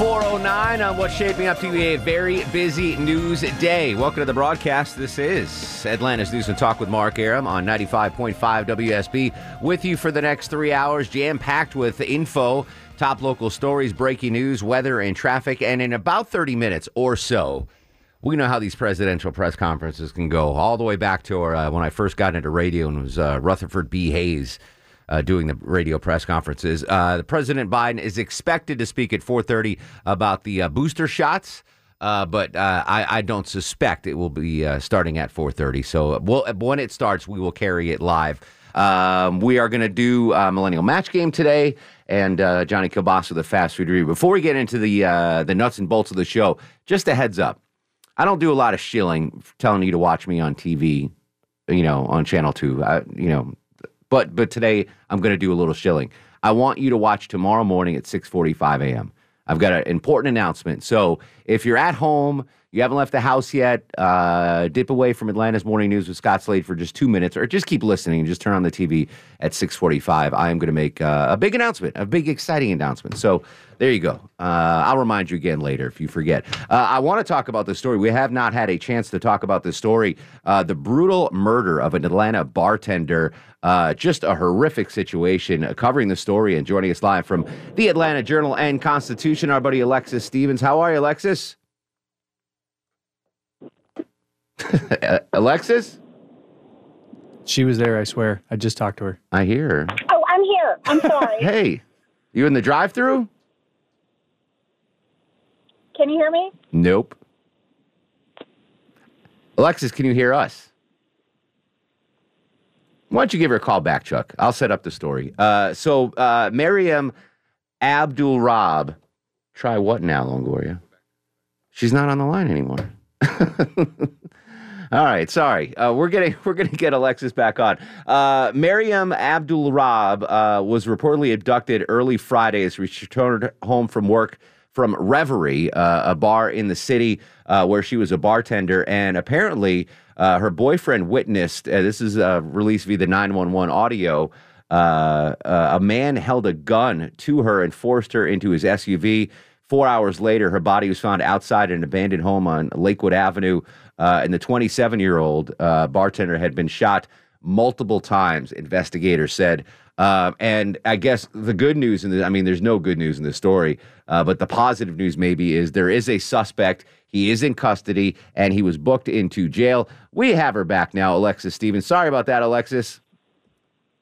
Four oh nine on what's shaping up to be a very busy news day. Welcome to the broadcast. This is Atlanta's News and Talk with Mark Arum on 95.5 WSB. With you for the next three hours, jam packed with info, top local stories, breaking news, weather, and traffic. And in about 30 minutes or so, we know how these presidential press conferences can go, all the way back to our, uh, when I first got into radio and it was uh, Rutherford B. Hayes uh, doing the radio press conferences. Uh, the President Biden is expected to speak at 4:30 about the uh, booster shots. Uh, but uh, I, I don't suspect it will be uh, starting at 4:30. So we'll, when it starts, we will carry it live. Um, we are going to do uh, Millennial Match Game today, and uh, Johnny Kilbasa a fast food review. Before we get into the uh, the nuts and bolts of the show, just a heads up: I don't do a lot of shilling, telling you to watch me on TV, you know, on Channel Two. I, you know, but but today I'm going to do a little shilling. I want you to watch tomorrow morning at 6:45 a.m. I've got an important announcement. So if you're at home, you haven't left the house yet, uh, dip away from Atlanta's morning news with Scott Slade for just two minutes, or just keep listening. And just turn on the TV at 6:45. I am going to make uh, a big announcement, a big exciting announcement. So there you go. Uh, I'll remind you again later if you forget. Uh, I want to talk about this story. We have not had a chance to talk about this story. Uh, the brutal murder of an Atlanta bartender. Uh, just a horrific situation. Covering the story and joining us live from the Atlanta Journal and Constitution, our buddy Alexis Stevens. How are you, Alexis? Alexis? She was there, I swear. I just talked to her. I hear her. Oh, I'm here. I'm sorry. Hey, you in the drive through? Can you hear me? Nope. Alexis, can you hear us? Why don't you give her a call back, Chuck? I'll set up the story. Uh, so, uh, Miriam Abdul Rab, try what now, Longoria? She's not on the line anymore. All right, sorry. Uh, we're getting we're gonna get Alexis back on. Uh, Mariam Abdul Rab uh, was reportedly abducted early Friday as she returned home from work from Reverie, uh, a bar in the city uh, where she was a bartender, and apparently uh, her boyfriend witnessed. Uh, this is released via the nine one one audio. A man held a gun to her and forced her into his SUV. Four hours later, her body was found outside an abandoned home on Lakewood Avenue. Uh, and the 27 year old uh, bartender had been shot multiple times, investigators said. Uh, and I guess the good news, in the, I mean, there's no good news in this story, uh, but the positive news maybe is there is a suspect. He is in custody and he was booked into jail. We have her back now, Alexis Stevens. Sorry about that, Alexis.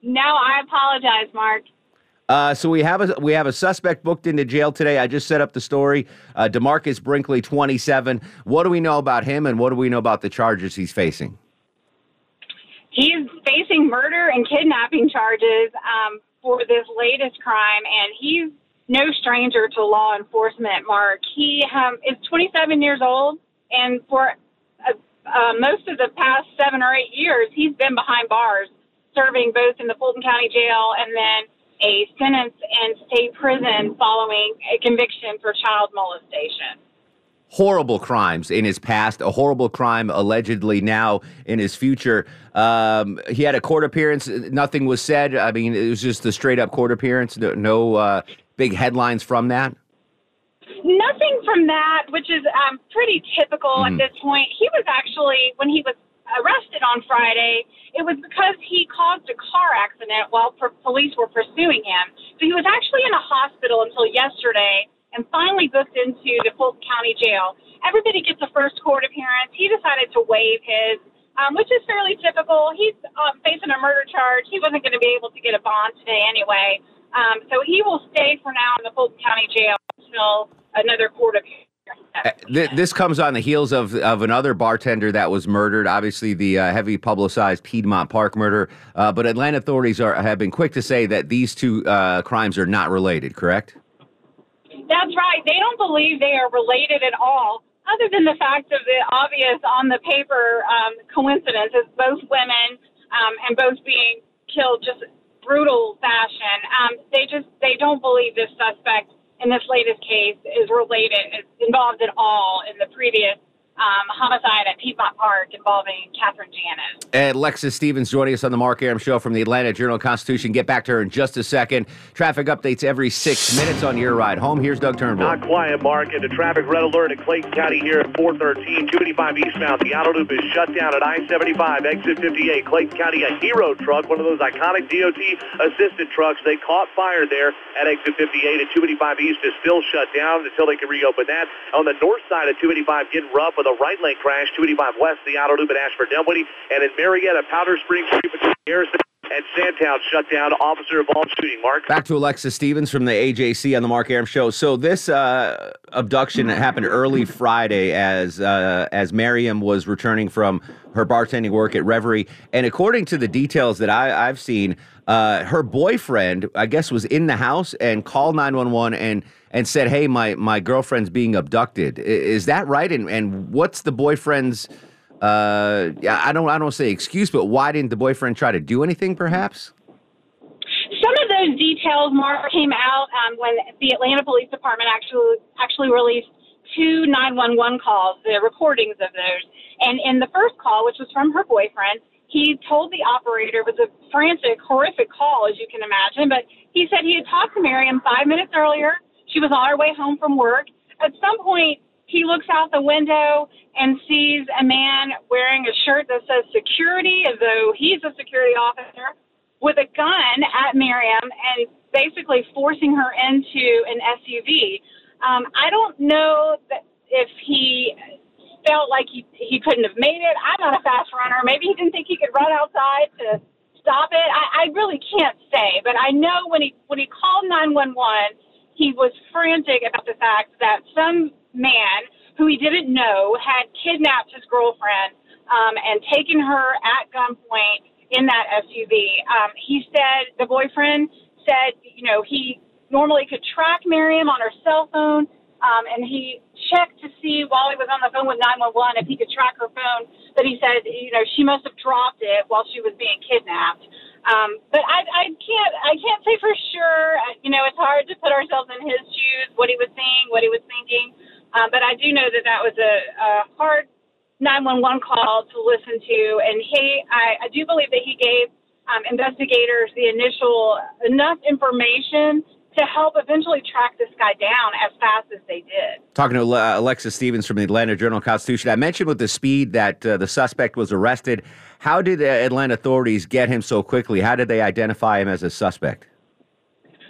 No, I apologize, Mark. Uh, so we have a we have a suspect booked into jail today. I just set up the story. Uh, Demarcus Brinkley, 27. What do we know about him, and what do we know about the charges he's facing? He's facing murder and kidnapping charges um, for this latest crime, and he's no stranger to law enforcement, Mark. He um, is 27 years old, and for uh, uh, most of the past seven or eight years, he's been behind bars, serving both in the Fulton County Jail and then a sentence in state prison following a conviction for child molestation. Horrible crimes in his past, a horrible crime allegedly now in his future. Um, he had a court appearance. Nothing was said. I mean, it was just a straight up court appearance. No, no uh, big headlines from that. Nothing from that, which is um, pretty typical Mhm. at this point. He was actually, when he was arrested on Friday, it was because he caused a car accident while per- police were pursuing him. So he was actually in a hospital until yesterday and finally booked into the Fulton County Jail. Everybody gets a first court appearance. He decided to waive his, um, which is fairly typical. He's um, facing a murder charge. He wasn't going to be able to get a bond today anyway. Um, so he will stay for now in the Fulton County Jail until another court appearance Uh, this comes on the heels of of another bartender that was murdered. Obviously, the uh, heavy publicized Piedmont Park murder. Uh, but Atlanta authorities are have been quick to say that these two uh, crimes are not related. Correct? That's right. They don't believe they are related at all, other than the fact of the obvious on the paper um, coincidence of both women um, and both being killed just brutal fashion. Um, they just they don't believe this suspect in this latest case is related, is involved at all in the previous um, homicide at Piedmont Park involving Catherine Janness. And Alexis Stevens joining us on the Mark Arum Show from the Atlanta Journal Constitution. Get back to her in just a second. Traffic updates every six minutes on your ride home. Here's Doug Turnbull. Not quiet, Mark. Into traffic red alert at Clayton County here at 413, 285 eastbound. The outer loop is shut down at I-75, exit 58. Clayton County, a hero truck, one of those iconic DOT-assisted trucks. They caught fire there at exit 58 at 285 east is still shut down until they can reopen that. On the north side of 285, getting rough with a right lane crash, 285 west, the outer loop at Ashford. Dunwoody, and in Marietta, Powder Springs, Harrison, and Sandtown shut down. Officer involved shooting. Mark. Back to Alexis Stevens from the AJC on the Mark Arum Show. So this uh, abduction happened early Friday as uh, as Miriam was returning from her bartending work at Reverie, and according to the details that I, I've seen, uh, her boyfriend, I guess, was in the house and called nine one one and and said, "Hey, my my girlfriend's being abducted." Is that right? And and what's the boyfriend's? Uh, yeah, I don't I don't say excuse, but why didn't the boyfriend try to do anything? Perhaps. Some of those details, Mark, came out um, when the Atlanta Police Department actually actually released two 911 calls, the recordings of those. And in the first call, which was from her boyfriend, he told the operator it was a frantic, horrific call, as you can imagine. But he said he had talked to Miriam five minutes earlier. She was on her way home from work. At some point, he looks out the window and sees a man wearing a shirt that says security, as though he's a security officer, with a gun at Miriam and basically forcing her into an SUV. Um, I don't know that if he felt like he he couldn't have made it. I'm not a fast runner. Maybe he didn't think he could run outside to stop it. I, I really can't say, but I know when he when he called 911 he was frantic about the fact that some man who he didn't know had kidnapped his girlfriend um, and taken her at gunpoint in that SUV. Um, he said the boyfriend said, you know, he normally could track Miriam on her cell phone, um, and he checked to see while he was on the phone with 911 if he could track her phone. But he said, you know, she must have dropped it while she was being kidnapped. Um, but I, I can't I can't say for sure. You know, it's hard to put ourselves in his shoes, what he was seeing, what he was thinking. Um, but I do know that that was a, a hard 911 call to listen to, and he I, I do believe that he gave um, investigators the initial enough information to help eventually track this guy down as fast as they did. Talking to uh, Alexis Stevens from the Atlanta Journal Constitution, I mentioned with the speed that uh, the suspect was arrested. How did the Atlanta authorities get him so quickly? How did they identify him as a suspect?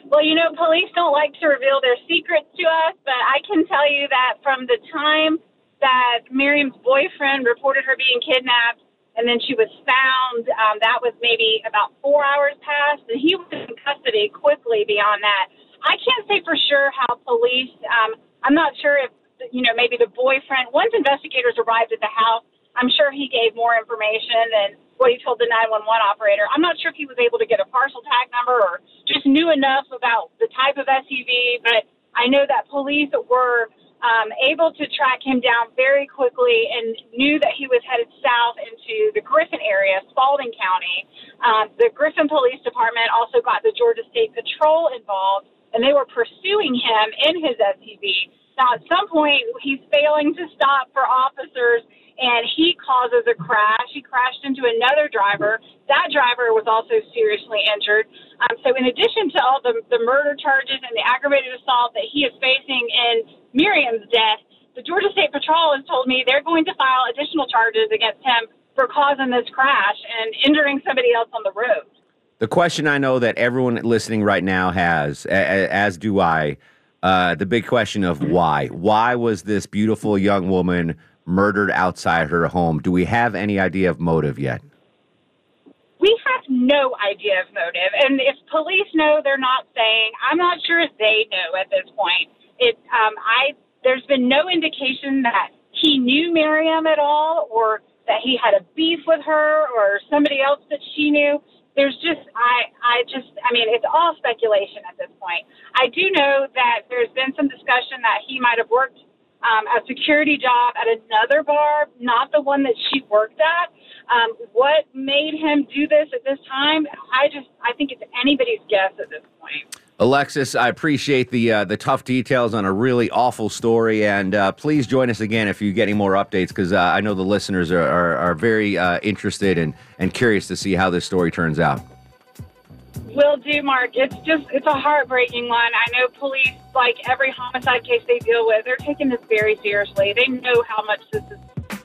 Well, you know, police don't like to reveal their secrets to us, but I can tell you that from the time that Miriam's boyfriend reported her being kidnapped and then she was found. Um, that was maybe about four hours past, and he was in custody quickly beyond that. I can't say for sure how police. Um, I'm not sure if you know maybe the boyfriend. Once investigators arrived at the house, I'm sure he gave more information than what he told the 911 operator. I'm not sure if he was able to get a parcel tag number or just knew enough about the type of SUV, but I know that police were um, able to track him down very quickly and knew that he was headed south into the Griffin area, Spalding County. Um, the Griffin Police Department also got the Georgia State Patrol involved, and they were pursuing him in his SUV. Now, at some point, he's failing to stop for officers, and he causes a crash. He crashed into another driver. That driver was also seriously injured. Um, so, in addition to all the, the murder charges and the aggravated assault that he is facing in Miriam's death, the Georgia State Patrol has told me they're going to file additional charges against him for causing this crash and injuring somebody else on the road. The question I know that everyone listening right now has, as do I, uh, the big question of why. Why was this beautiful young woman murdered outside her home? Do we have any idea of motive yet? We have no idea of motive. And if police know, they're not saying. I'm not sure if they know at this point it um, I there's been no indication that he knew Miriam at all or that he had a beef with her or somebody else that she knew. There's just, I, I just, I mean, it's all speculation at this point. I do know that there's been some discussion that he might have worked um, a security job at another bar, not the one that she worked at. Um, what made him do this at this time? I just, I think it's anybody's guess at this point. Alexis, I appreciate the uh, the tough details on a really awful story, and uh, please join us again if you get any more updates, because uh, I know the listeners are are, are very uh, interested and and curious to see how this story turns out. Will do, Mark. It's just, it's a heartbreaking one. I know police, like every homicide case they deal with, they're taking this very seriously. They know how much this is,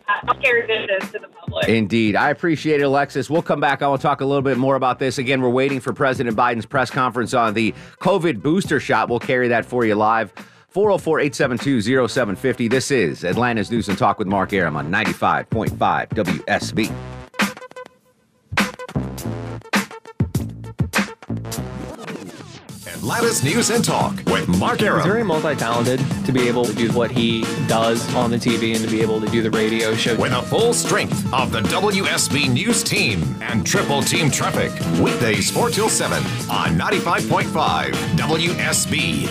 it is to the public. Indeed. I appreciate it, Alexis. We'll come back. I will talk a little bit more about this. Again, we're waiting for President Biden's press conference on the COVID booster shot. We'll carry that for you live. 404 872 0750. This is Atlanta's News and Talk with Mark Arum on 95.5 WSB. Atlanta's News and Talk with Mark He's very multi-talented to be able to do what he does on the TV and to be able to do the radio show. With a full strength of the WSB News team and triple team traffic. Weekdays 4 till 7 on 95.5 WSB.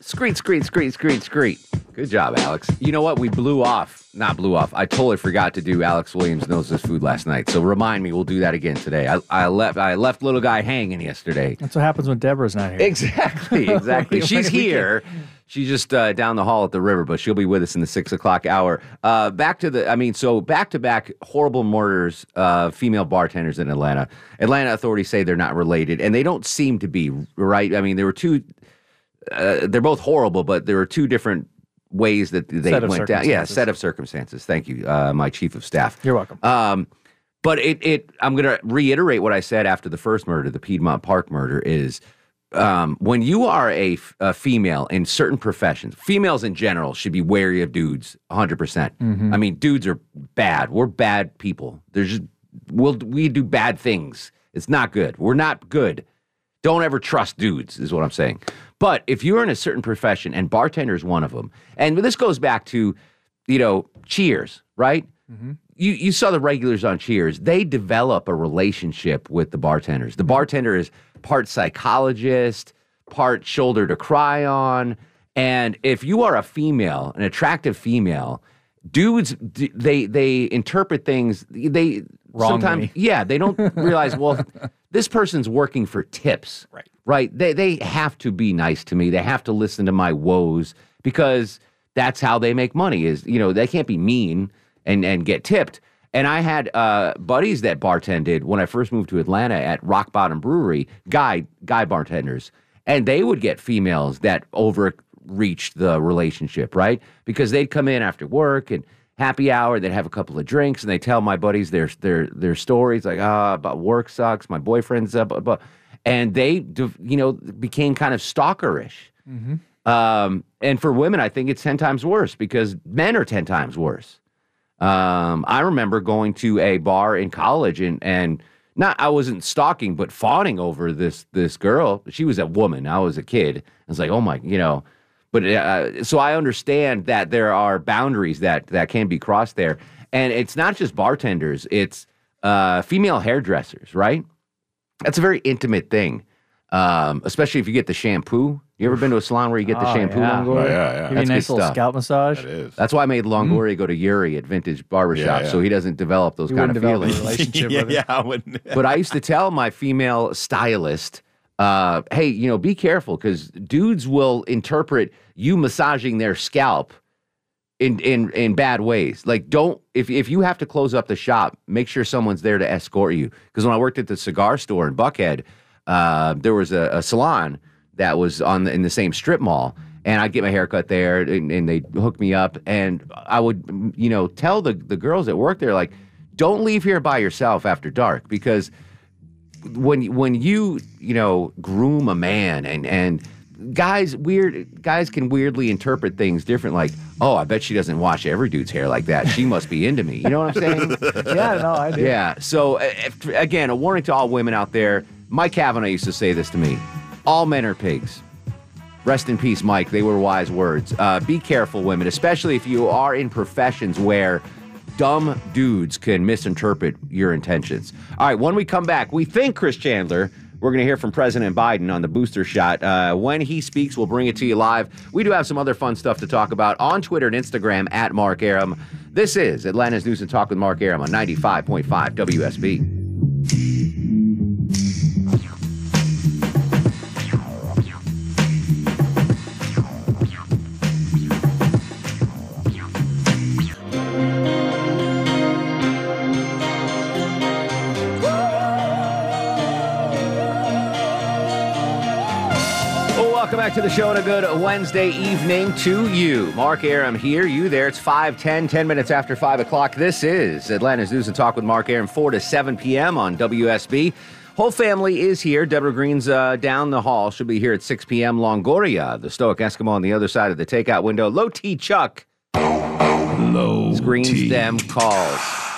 Screet, screet, screet, screet, screet. Good job, Alex. You know what? We blew off. Not blew off. I totally forgot to do Alex Williams knows this food last night. So remind me, we'll do that again today. I, I left I left little guy hanging yesterday. That's what happens when Deborah's not here. Exactly, exactly. She's here. She's just uh, down the hall at the river, but she'll be with us in the six o'clock hour. Uh, back to the, I mean, so back to back horrible murders, uh, female bartenders in Atlanta. Atlanta authorities say they're not related, and they don't seem to be, right? I mean, there were two, uh, they're both horrible, but there were two different ways that they went down. Yeah, set of circumstances. Thank you, uh, my chief of staff. You're welcome. Um, but it, it, I'm going to reiterate what I said after the first murder, the Piedmont Park murder, is um, when you are a, f- a female in certain professions, females in general should be wary of dudes 100%. percent I mean, dudes are bad. We're bad people. There's just, we'll, we do bad things. It's not good. We're not good. Don't ever trust dudes, is what I'm saying. But if you're in a certain profession, and bartender is one of them, and this goes back to, you know, Cheers, right? Mm-hmm. You you saw the regulars on Cheers. They develop a relationship with the bartenders. The bartender is part psychologist, part shoulder to cry on, and if you are a female, an attractive female, dudes they they interpret things they sometimes Wrongly. yeah they don't realize well this person's working for tips Right. Right? They they have to be nice to me. They have to listen to my woes because that's how they make money is you know they can't be mean and and get tipped. And i had uh buddies that bartended when i first moved to atlanta at rock bottom brewery guy guy bartenders. And they would get females that overreached the relationship right? Because they'd come in after work and happy hour they'd have a couple of drinks and they tell my buddies their their their stories like ah about work sucks. My boyfriend's up but and they you know became kind of stalkerish um, and for women i think it's 10 times worse because men are 10 times worse um, I remember going to a bar in college and and not I wasn't stalking but fawning over this this girl. She was a woman. I was a kid. I was like, oh my, you know. But uh, so I understand that there are boundaries that that can be crossed there, and it's not just bartenders. It's uh, female hairdressers, right? That's a very intimate thing, um, especially if you get the shampoo. You ever been to a salon where you get the Oh, shampoo? yeah. Longoria? Oh, yeah, yeah. Give you a That's nice good little stuff. scalp massage. It is. That's why I made Longoria go to Yuri at Vintage Barbershop, Yeah, yeah. so he doesn't develop those You kind wouldn't of develop a feelings. relationship yeah, with it. yeah, I wouldn't. but I used to tell my female stylist, uh, "Hey, you know, be careful because dudes will interpret you massaging their scalp in in in bad ways. Like, don't if if you have to close up the shop, make sure someone's there to escort you. Because when I worked at the cigar store in Buckhead, uh, there was a, a salon that was on the, in the same strip mall. And I'd get my hair cut there, and, and they'd hook me up. And I would, you know, tell the, the girls that work there, like, don't leave here by yourself after dark because when when you you know groom a man and and guys weird guys can weirdly interpret things different like oh i bet she doesn't wash every dude's hair like that she must be into me you know what i'm saying Yeah, no, I do. yeah so if, again a warning to all women out there mike Kavanaugh used to say this to me all men are pigs Rest in peace, Mike. They were wise words. Uh, be careful, women, especially if you are in professions where dumb dudes can misinterpret your intentions. All right, when we come back, we think Chris Chandler. We're going to hear from President Biden on the booster shot. Uh, when he speaks, we'll bring it to you live. We do have some other fun stuff to talk about on Twitter and Instagram at Mark Arum. This is Atlanta's News and Talk with Mark Arum on 95.5 WSB. Back to the show and a good Wednesday evening to you. Mark Arum here, you there. It's 5, 10, 10 minutes after 5 o'clock. This is Atlanta's News and Talk with Mark Arum, 4 to 7 p.m. on WSB. Whole family is here. Deborah Green's uh, down the hall. She'll be here at 6 p.m. Longoria, the Stoic Eskimo on the other side of the takeout window. Low T Chuck Low screens T. them calls.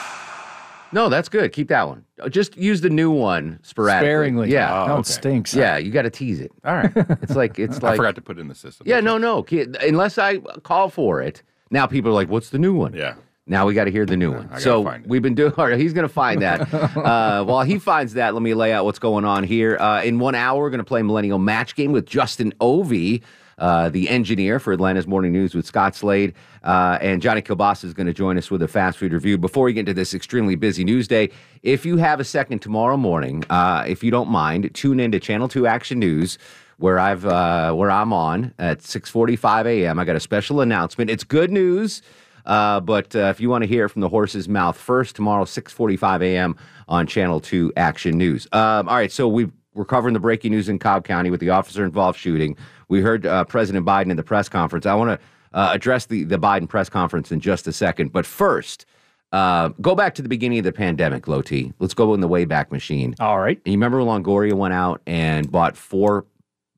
No, that's good. Keep that one. Just use the new one sporadically. Sparingly. Yeah. Oh, no, okay. it stinks. Yeah, you got to tease it. All right. It's like it's I like I forgot to put it in the system. Yeah, no, no. Ki- Unless I call for it. Now people are like, "What's the new one?" Yeah. Now we got to hear the new one. gotta So find it. we've been doing. All right, he's going to find that. uh, while he finds that, let me lay out what's going on here. Uh, in one hour, we're going to play Millennial Match Game with Justin Ovey. Uh, the engineer for Atlanta's Morning News with Scott Slade. Uh, and Johnny Kilbasa is going to join us with a fast food review. Before we get into this extremely busy news day, if you have a second tomorrow morning, uh, if you don't mind, tune in to Channel 2 Action News where I've uh, where I'm on at 6:45 a.m. I got a special announcement. It's good news, uh, but uh, if you want to hear from the horse's mouth first, tomorrow 6:45 a.m. on Channel 2 Action News. Um, all right, so we we're covering the breaking news in Cobb County with the officer-involved shooting. We heard uh, President Biden in the press conference. I want to uh, address the the Biden press conference in just a second, but first. Uh, go back to the beginning of the pandemic, Low T. Let's go in the Wayback Machine. All right. You remember when Longoria went out and bought four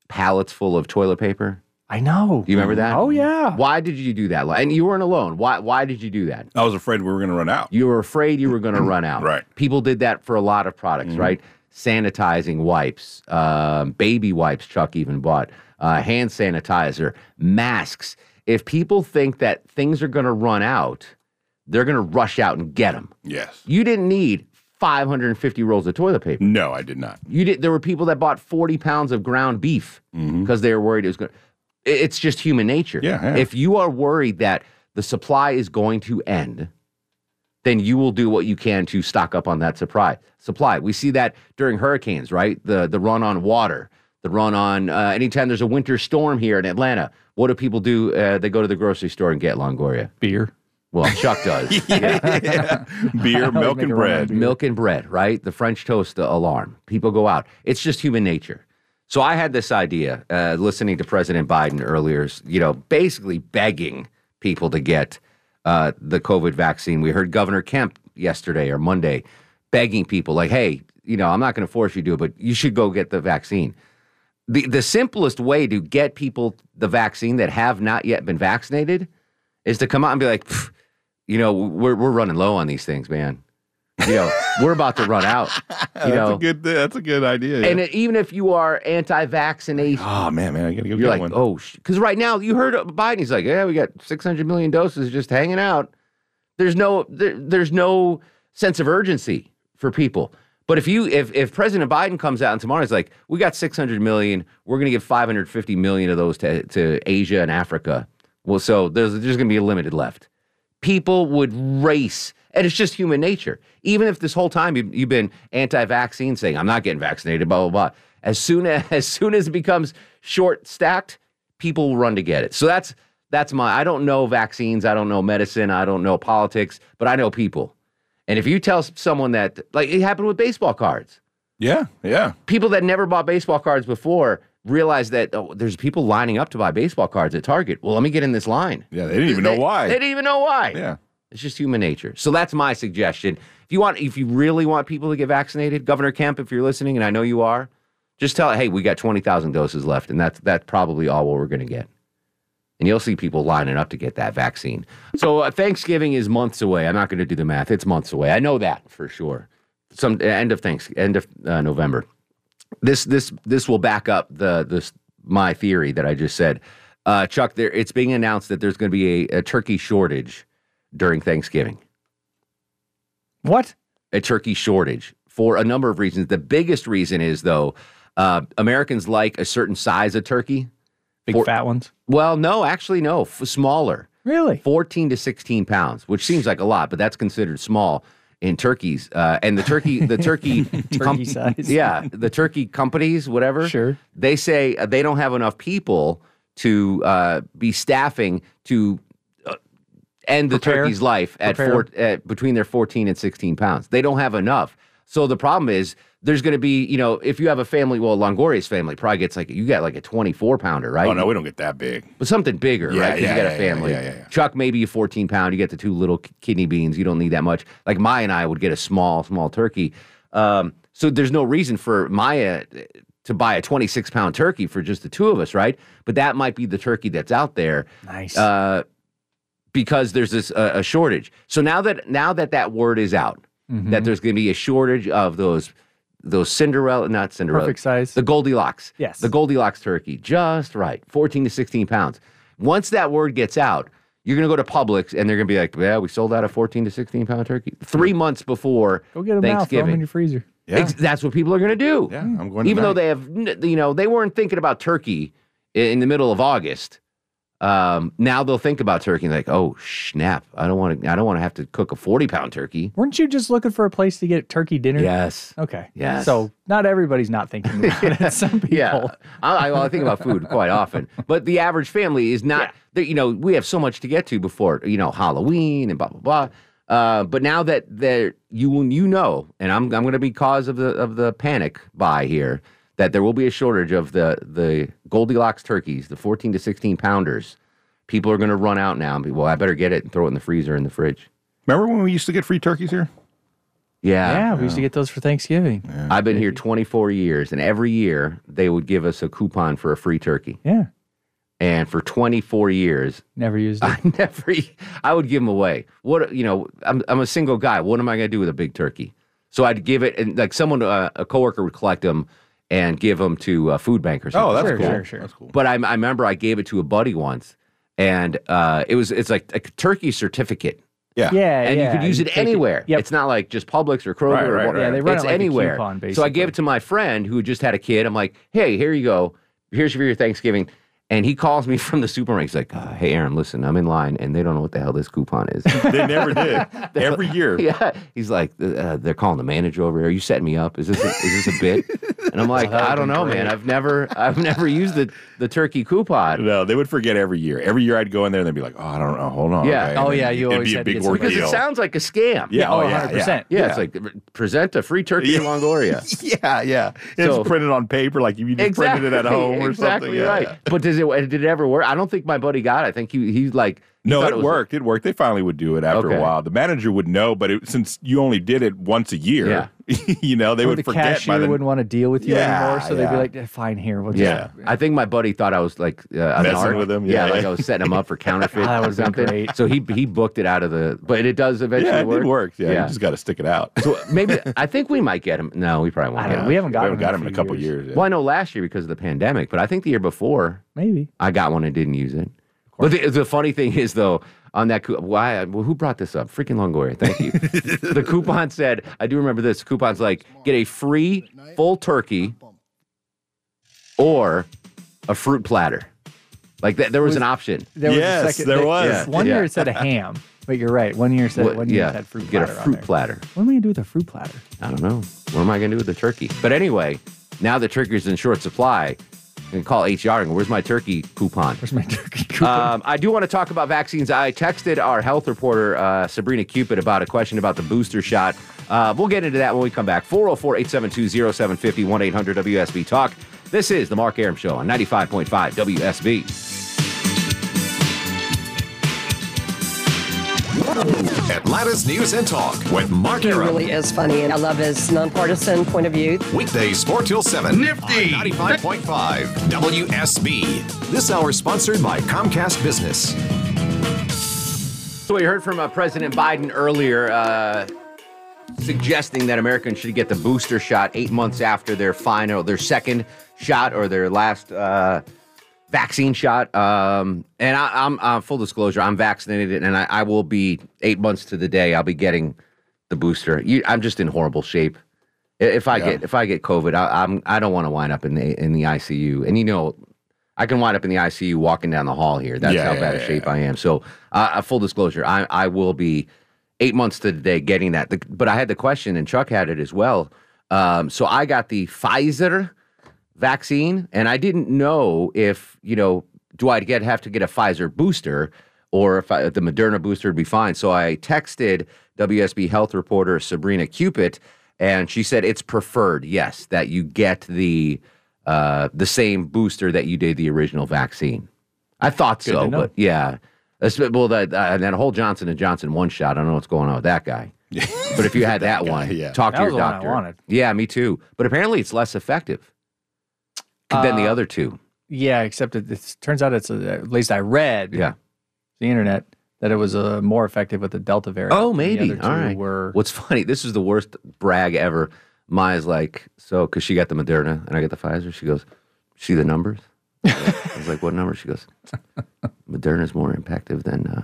pallets full of toilet paper? I know. Do you remember that? Oh yeah. Why did you do that? And you weren't alone. Why why did you do that? I was afraid we were going to run out. You were afraid you were going to run out. Right. People did that for a lot of products, right? Sanitizing wipes, um, baby wipes, Chuck even bought, uh, hand sanitizer, masks. If people think that things are going to run out, they're going to rush out and get them. Yes. You didn't need 550 rolls of toilet paper. No, I did not. You did. There were people that bought forty pounds of ground beef because they were worried it was going. It's just human nature. Yeah, yeah. If you are worried that the supply is going to end, then you will do what you can to stock up on that supply. Supply. We see that during hurricanes, right? The the run on water, the run on uh, anytime there's a winter storm here in Atlanta. What do people do? Uh, they go to the grocery store and get Longoria. Beer. Well, Chuck does. Yeah, Beer, milk, and a run on bread. milk and bread, right? The French toast alarm. People go out. It's just human nature. So I had this idea, uh, listening to President Biden earlier, you know, basically begging people to get uh, the COVID vaccine. We heard Governor Kemp yesterday or Monday begging people, like, hey, you know, I'm not going to force you to do it, but you should go get the vaccine. The, the simplest way to get people the vaccine that have not yet been vaccinated is to come out and be like, you know, we're, we're running low on these things, man. You know, we're about to run out. You that's know, a good. That's a good idea. yeah. and it, even if you are anti-vaccination, oh man, man, I gotta go you're get like, one. oh, because right now you heard Biden. He's like, yeah, we got 600 million doses just hanging out. There's no, there, there's no sense of urgency for people. But if you, if if President Biden comes out and tomorrow is like, we got 600 million, we're going to give 550 million of those to to Asia and Africa. Well, so there's there's going to be a limited left. People would race, and it's just human nature. Even if this whole time you, you've been anti-vaccine, saying I'm not getting vaccinated, blah blah blah. As soon as as soon as it becomes short stacked, people will run to get it. So that's that's my. I don't know vaccines. I don't know medicine. I don't know politics, but I know people. And if you tell someone that, like it happened with baseball cards, Yeah, yeah. people that never bought baseball cards before realize that oh, there's people lining up to buy baseball cards at Target. Well, let me get in this line. Yeah, they didn't even know why. They didn't even know why. yeah. It's just human nature. So that's my suggestion. If you want, if you really want people to get vaccinated, Governor Kemp, if you're listening, and I know you are, just tell it, hey, we got 20,000 doses left, and that's that's probably all we're going to get. And you'll see people lining up to get that vaccine. So uh, Thanksgiving is months away. I'm not going to do the math. It's months away. I know that for sure. Some end of thanks end of uh, November. This this this will back up the this my theory that I just said. Uh, Chuck, there it's being announced that there's going to be a, a turkey shortage during Thanksgiving. What? A turkey shortage for a number of reasons. The biggest reason is though, uh, Americans like a certain size of turkey. Big For- fat ones? Well, no, actually, no, f- smaller. Really? 14 to 16 pounds, which seems like a lot, but that's considered small in turkeys. Uh, and the turkey, the turkey, Turkey size. yeah, the turkey companies, whatever. Sure. They say they don't have enough people to uh, be staffing to end the Prepare. turkey's life at Prepare. four, uh, between their 14 and 16 pounds. They don't have enough. So the problem is there's going to be, you know, if you have a family, well, Longoria's family probably gets like, you got like a 24 pounder, right? Oh no, we don't get that big. But something bigger, Yeah, right? 'Cause yeah, you got yeah, a family. yeah, yeah, yeah. Chuck, maybe a 14 pound. You get the two little kidney beans. You don't need that much. Like Maya and I would get a small, small turkey. Um, so there's no reason for Maya uh, to buy a 26 pound turkey for just the two of us, right? But that might be the turkey that's out there Nice. uh, because there's this uh, a shortage. So now that now that that word is out, Mm-hmm. that there's going to be a shortage of those those Cinderella, not Cinderella, Perfect size. the Goldilocks. Yes. The Goldilocks turkey, just right, 14 to 16 pounds. Once that word gets out, you're going to go to Publix and they're going to be like, yeah, we sold out a 14 to 16 pound turkey three months before Go get them now. Throw them in your freezer. Yeah, Ex- that's what people are going to do. yeah. I'm going. Even though they have, you know, they weren't thinking about turkey in the middle of August. Um, now they'll think about turkey like, oh snap! I don't want to. I don't want to have to cook a forty pound turkey. Weren't you just looking for a place to get turkey dinner? Yes. Okay. Yes. So not everybody's not thinking about it. Some people. Yeah, I, I, well, I think about food quite often, but the average family is not. they- You know, we have so much to get to before you know Halloween and blah blah blah. Uh, but now that that you you know, and I'm I'm going to be cause of the of the panic buy here that there will be a shortage of the the Goldilocks turkeys, the 14 to 16 pounders. People are going to run out now and be, well, I better get it and throw it in the freezer in the fridge. Remember when we used to get free turkeys here? Yeah, Yeah, we used to get those for Thanksgiving. I've been here 24 years, and every year they would give us a coupon for a free turkey. Yeah. And for 24 years, Never used it. I never, I would give them away. What, you know, I'm, I'm a single guy. What am I going to do with a big turkey? So I'd give it, and like someone, uh, a coworker would collect them and give them to a food bank or something. Oh, that's Sure, cool. sure, sure. That's cool. But I, I remember I gave it to a buddy once, and uh, it was, it's like a turkey certificate. Yeah. yeah, and yeah. you could use it take anywhere. Yep. It's not like just Publix or Kroger Right, or right, what. right. Yeah, they run it's it like a anywhere. coupon, so I gave it to my friend who just had a kid. I'm like, hey, here you go. Here's for your Thanksgiving. And he calls me from the supermarket. He's like, uh, hey, Aaron, listen, I'm in line, and they don't know what the hell this coupon is. They never did. Every year. yeah, he's like, uh, they're calling the manager over. here. Are you setting me up? Is this a, is this a bit? And I'm like, I don't know, man. I've never I've never used the the turkey coupon. No, they would forget every year. Every year I'd go in there and they'd be like, "Oh, I don't know. Hold on." Yeah. okay." Oh, And yeah, you it'd always be a had to big get some- Because it sounds like a scam. Yeah. Oh, Oh, yeah. 100%. Yeah, it's like present a free turkey in Longoria. Yeah, yeah. So- it's printed on paper, like you just printed it at home or exactly something. Yeah, right. yeah. But does it did it ever work? I don't think my buddy got it. I think he he's like No, thought it, was- worked. It worked. They finally would do it after Okay. a while. The manager would know, but it, since you only did it once a year, Yeah. you know, they or would the forget cashier by the wouldn't want to deal with you Yeah, anymore, so they'd be like, "Eh, "Fine, here, we'll just." Yeah. I think my buddy thought I was like uh, an Messing art. with him? Yeah, Yeah, like. I was setting him up for counterfeit That or would've something. great. So he he booked it out of the. But it does eventually Yeah, it work. did work. Yeah, Yeah. you just got to stick it out. So maybe I think we might get him. No, we probably won't get him. We haven't got we him haven't got him in a couple years. Well, I know last year because of the pandemic, but I think the year before Maybe. I got one and didn't use it. But the, the funny thing is, though, on that coup- why? Well, who brought this up? Freaking Longoria. Thank you. the coupon said, I do remember this. Coupon's like get a free full turkey or a fruit platter. Like that, there was, an option. There was Yes, a second, there they- was. Yeah, One yeah. year it said a ham, but you're right. One year said What- one year yeah, it had fruit get a platter on fruit there. platter. What am I gonna do with a fruit platter? I don't know. What am I going to do with the turkey? But anyway, now the turkey's in short supply. Can call HR and go, where's my turkey coupon? Where's my turkey coupon? Um, I do want to talk about vaccines. I texted our health reporter, uh, Sabrina Cupit, about a question about the booster shot. Uh, we'll get into that when we come back. 404 872 0750 1 800 WSB Talk. This is The Mark Arum Show on 95.5 WSB. Atlanta's News and Talk with Mark He Arum. really is funny, and I love his nonpartisan point of view. Weekdays 4 till 7. Nifty. 95.5 WSB. This hour sponsored by Comcast Business. So we heard from uh, President Biden earlier. Uh, suggesting that Americans should get the booster shot eight months after their final, their second shot or their last uh, vaccine shot. Um, and I, I'm uh, full disclosure, I'm vaccinated, and I, I will be eight months to the day. I'll be getting the booster. You, I'm just in horrible shape. If I Yeah. get if I get COVID, I, I'm I don't want to wind up in the in the ICU. And you know, I can wind up in the ICU walking down the hall here. That's Yeah, how bad a yeah, shape I am. So, uh, uh, full disclosure, I I will be eight months to the day getting that. The, but I had the question, and Chuck had it as well. Um, so I got the Pfizer vaccine, and I didn't know if you know, do I get have to get a Pfizer booster, or if I, the Moderna booster would be fine. So I texted WSB health reporter Sabrina Cupit, and she said it's preferred, yes, that you get the uh, the same booster that you did the original vaccine. I thought Good so, but yeah. Well, that uh, that whole Johnson and Johnson one shot. I don't know what's going on with that guy. But if you had that, guy, one, yeah. talk That to was your the one I doctor. wanted. Yeah, me too. But apparently, it's less effective than the Uh, other two. Yeah, except it, it turns out it's a, at least I read Yeah. the internet that it was uh, more effective with the Delta variant. Oh, and the maybe. other two All right. Were What's funny? This is the worst brag ever. Maya's like, so because she got the Moderna and I got the Pfizer. She goes, see the numbers. I was like, what number? She goes, Moderna's more effective than. Uh,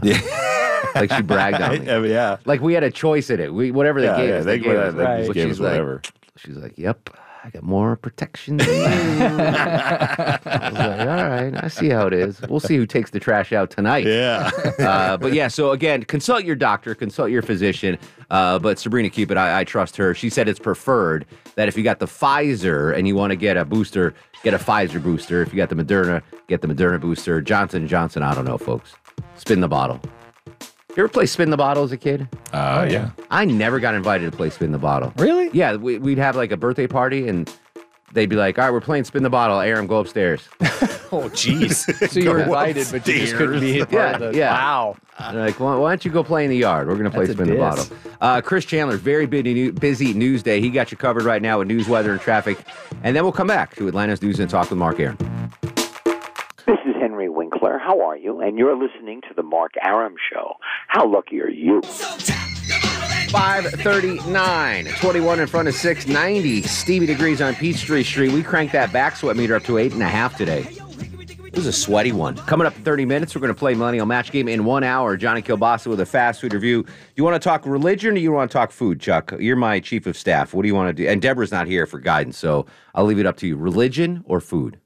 like she bragged on me. Yeah, yeah. Like we had a choice in it. We whatever they Yeah, gave yeah, us, they- they, gave they us. just Right. gave she's us like, whatever. she's like, yep, I got more protection than you. I was like, all right, I see how it is. We'll see who takes the trash out tonight. Yeah. Uh, but yeah, so again, consult your doctor, consult your physician. Uh, but Sabrina Cupit, I, I trust her. She said it's preferred that if you got the Pfizer and you want to get a booster, get a Pfizer booster. If you got the Moderna, get the Moderna booster. Johnson Johnson, I don't know, folks. Spin the bottle. You ever play spin the bottle as a kid? Uh, yeah. I never got invited to play spin the bottle. Really? Yeah, we, we'd have like a birthday party and they'd be like, "All right, we're playing spin the bottle. Aaron, go upstairs." Oh, jeez. so you were invited, but you just couldn't be part Yeah, of the. yeah. Wow. And they're like, why, why don't you go play in the yard? We're going to play That's spin the bottle. Uh, Chris Chandler, very busy, busy news day. He got you covered right now with news, weather, and traffic. And then we'll come back to Atlanta's News and Talk with Mark Aaron. This is Henry Winkler. How are you? And you're listening to the Mark Arum Show. How lucky are you? 539, 21 in front of 690. Stevie degrees on Peachtree Street. We cranked that back sweat meter up to eight and a half today. It was a sweaty one. Coming up in 30 minutes, we're going to play Millennial Match Game in one hour. Johnny Kilbasa with a fast food review. Do you want to talk religion or do you want to talk food, Chuck? You're my chief of staff. What do you want to do? And Deborah's not here for guidance, so I'll leave it up to you. Religion or food?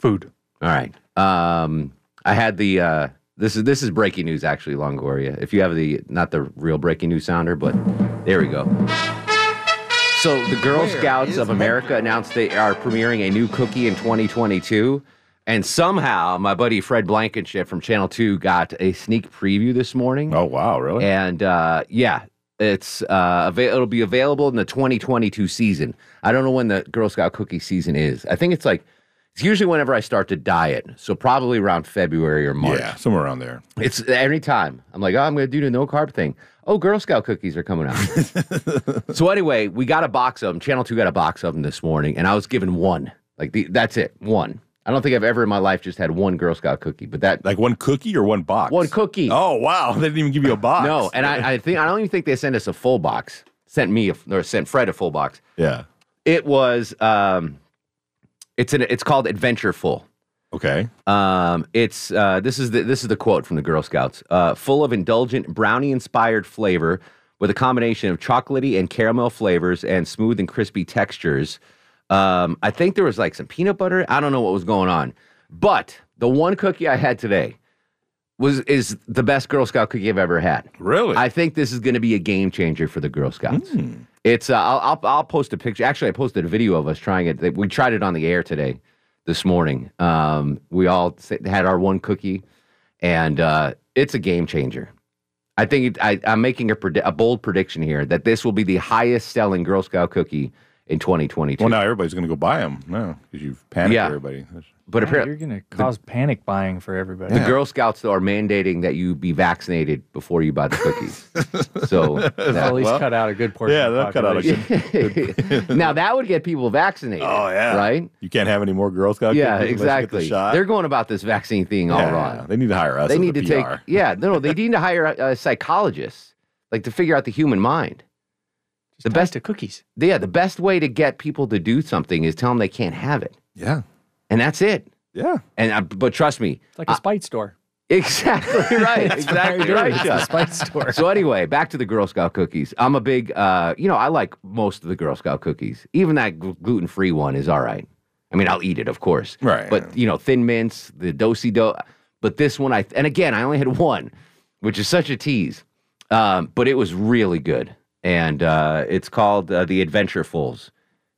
Food. All right. Um, I had the uh, this is this is breaking news actually, Longoria. If you have the not the real breaking news sounder, but there we go. So the Girl Scouts of America announced they are premiering a new cookie in 2022. And somehow my buddy Fred Blankenship from Channel 2 got a sneak preview this morning. Oh wow, really? And uh, yeah, it's uh, it'll be available in the 2022 season. I don't know when the Girl Scout cookie season is. I think it's like it's usually whenever I start to diet, so probably around February or March. Yeah, somewhere around there. It's every time I'm like, oh, I'm going to do the no carb thing. Oh, Girl Scout cookies are coming out. so anyway, we got a box of them. Channel Two got a box of them this morning, and I was given one. Like the, that's it, one. I don't think I've ever in my life just had one Girl Scout cookie, but that Like one cookie or one box? one cookie. Oh wow, they didn't even give you a box. No, and I, I think I don't even think they sent us a full box. Sent me a, or sent Fred a full box. Yeah. It was um, it's an it's called Adventureful. Okay. Um, it's uh, this is the this is the quote from the Girl Scouts. Uh, full of indulgent brownie inspired flavor with a combination of chocolatey and caramel flavors and smooth and crispy textures. Um, I think there was like some peanut butter. I don't know what was going on, but the one cookie I had today was is the best Girl Scout cookie I've ever had. Really? I think this is going to be a game changer for the Girl Scouts. It's uh, I'll, I'll I'll post a picture. Actually, I posted a video of us trying it. We tried it on the air today, this morning. Um, we all had our one cookie, and uh, it's a game changer. I think it, I, I'm making a, predi- a bold prediction here that this will be the highest selling Girl Scout cookie in 2022. well, now everybody's going to go buy them. No, because you've panicked Yeah. everybody. That's- but Yeah, apparently, you're going to cause panic buying for everybody. the Girl Scouts though, are mandating that you be vaccinated before you buy the cookies. so They'll that- at least well, cut out a good portion. yeah, of they'll cut out a population. good. now that would get people vaccinated. Oh yeah. right. You can't have any more Girl Scout. Yeah, cookies unless you get the exactly. shot. They're going about this vaccine thing all Yeah, wrong. They need to hire us. They as need the to take. Yeah, no, no, they need to hire a, a psychologist like to figure out the human mind. Just The best- of cookies. Yeah, the best way to get people to do something is tell them they can't have it, Yeah. And that's it. Yeah. And uh, but trust me, It's like a spite store. exactly right, exactly right. it's Chuck. the spite store. So anyway, back to the Girl Scout cookies. I'm a big, uh, you know, I like most of the Girl Scout cookies. Even that gluten free one is all right. I mean, I'll eat it, of course. Right. But you know, thin mints, the dosey do. But this one, I and again, I only had one, which is such a tease. Um, but it was really good, and uh, it's called uh, the Adventurefuls.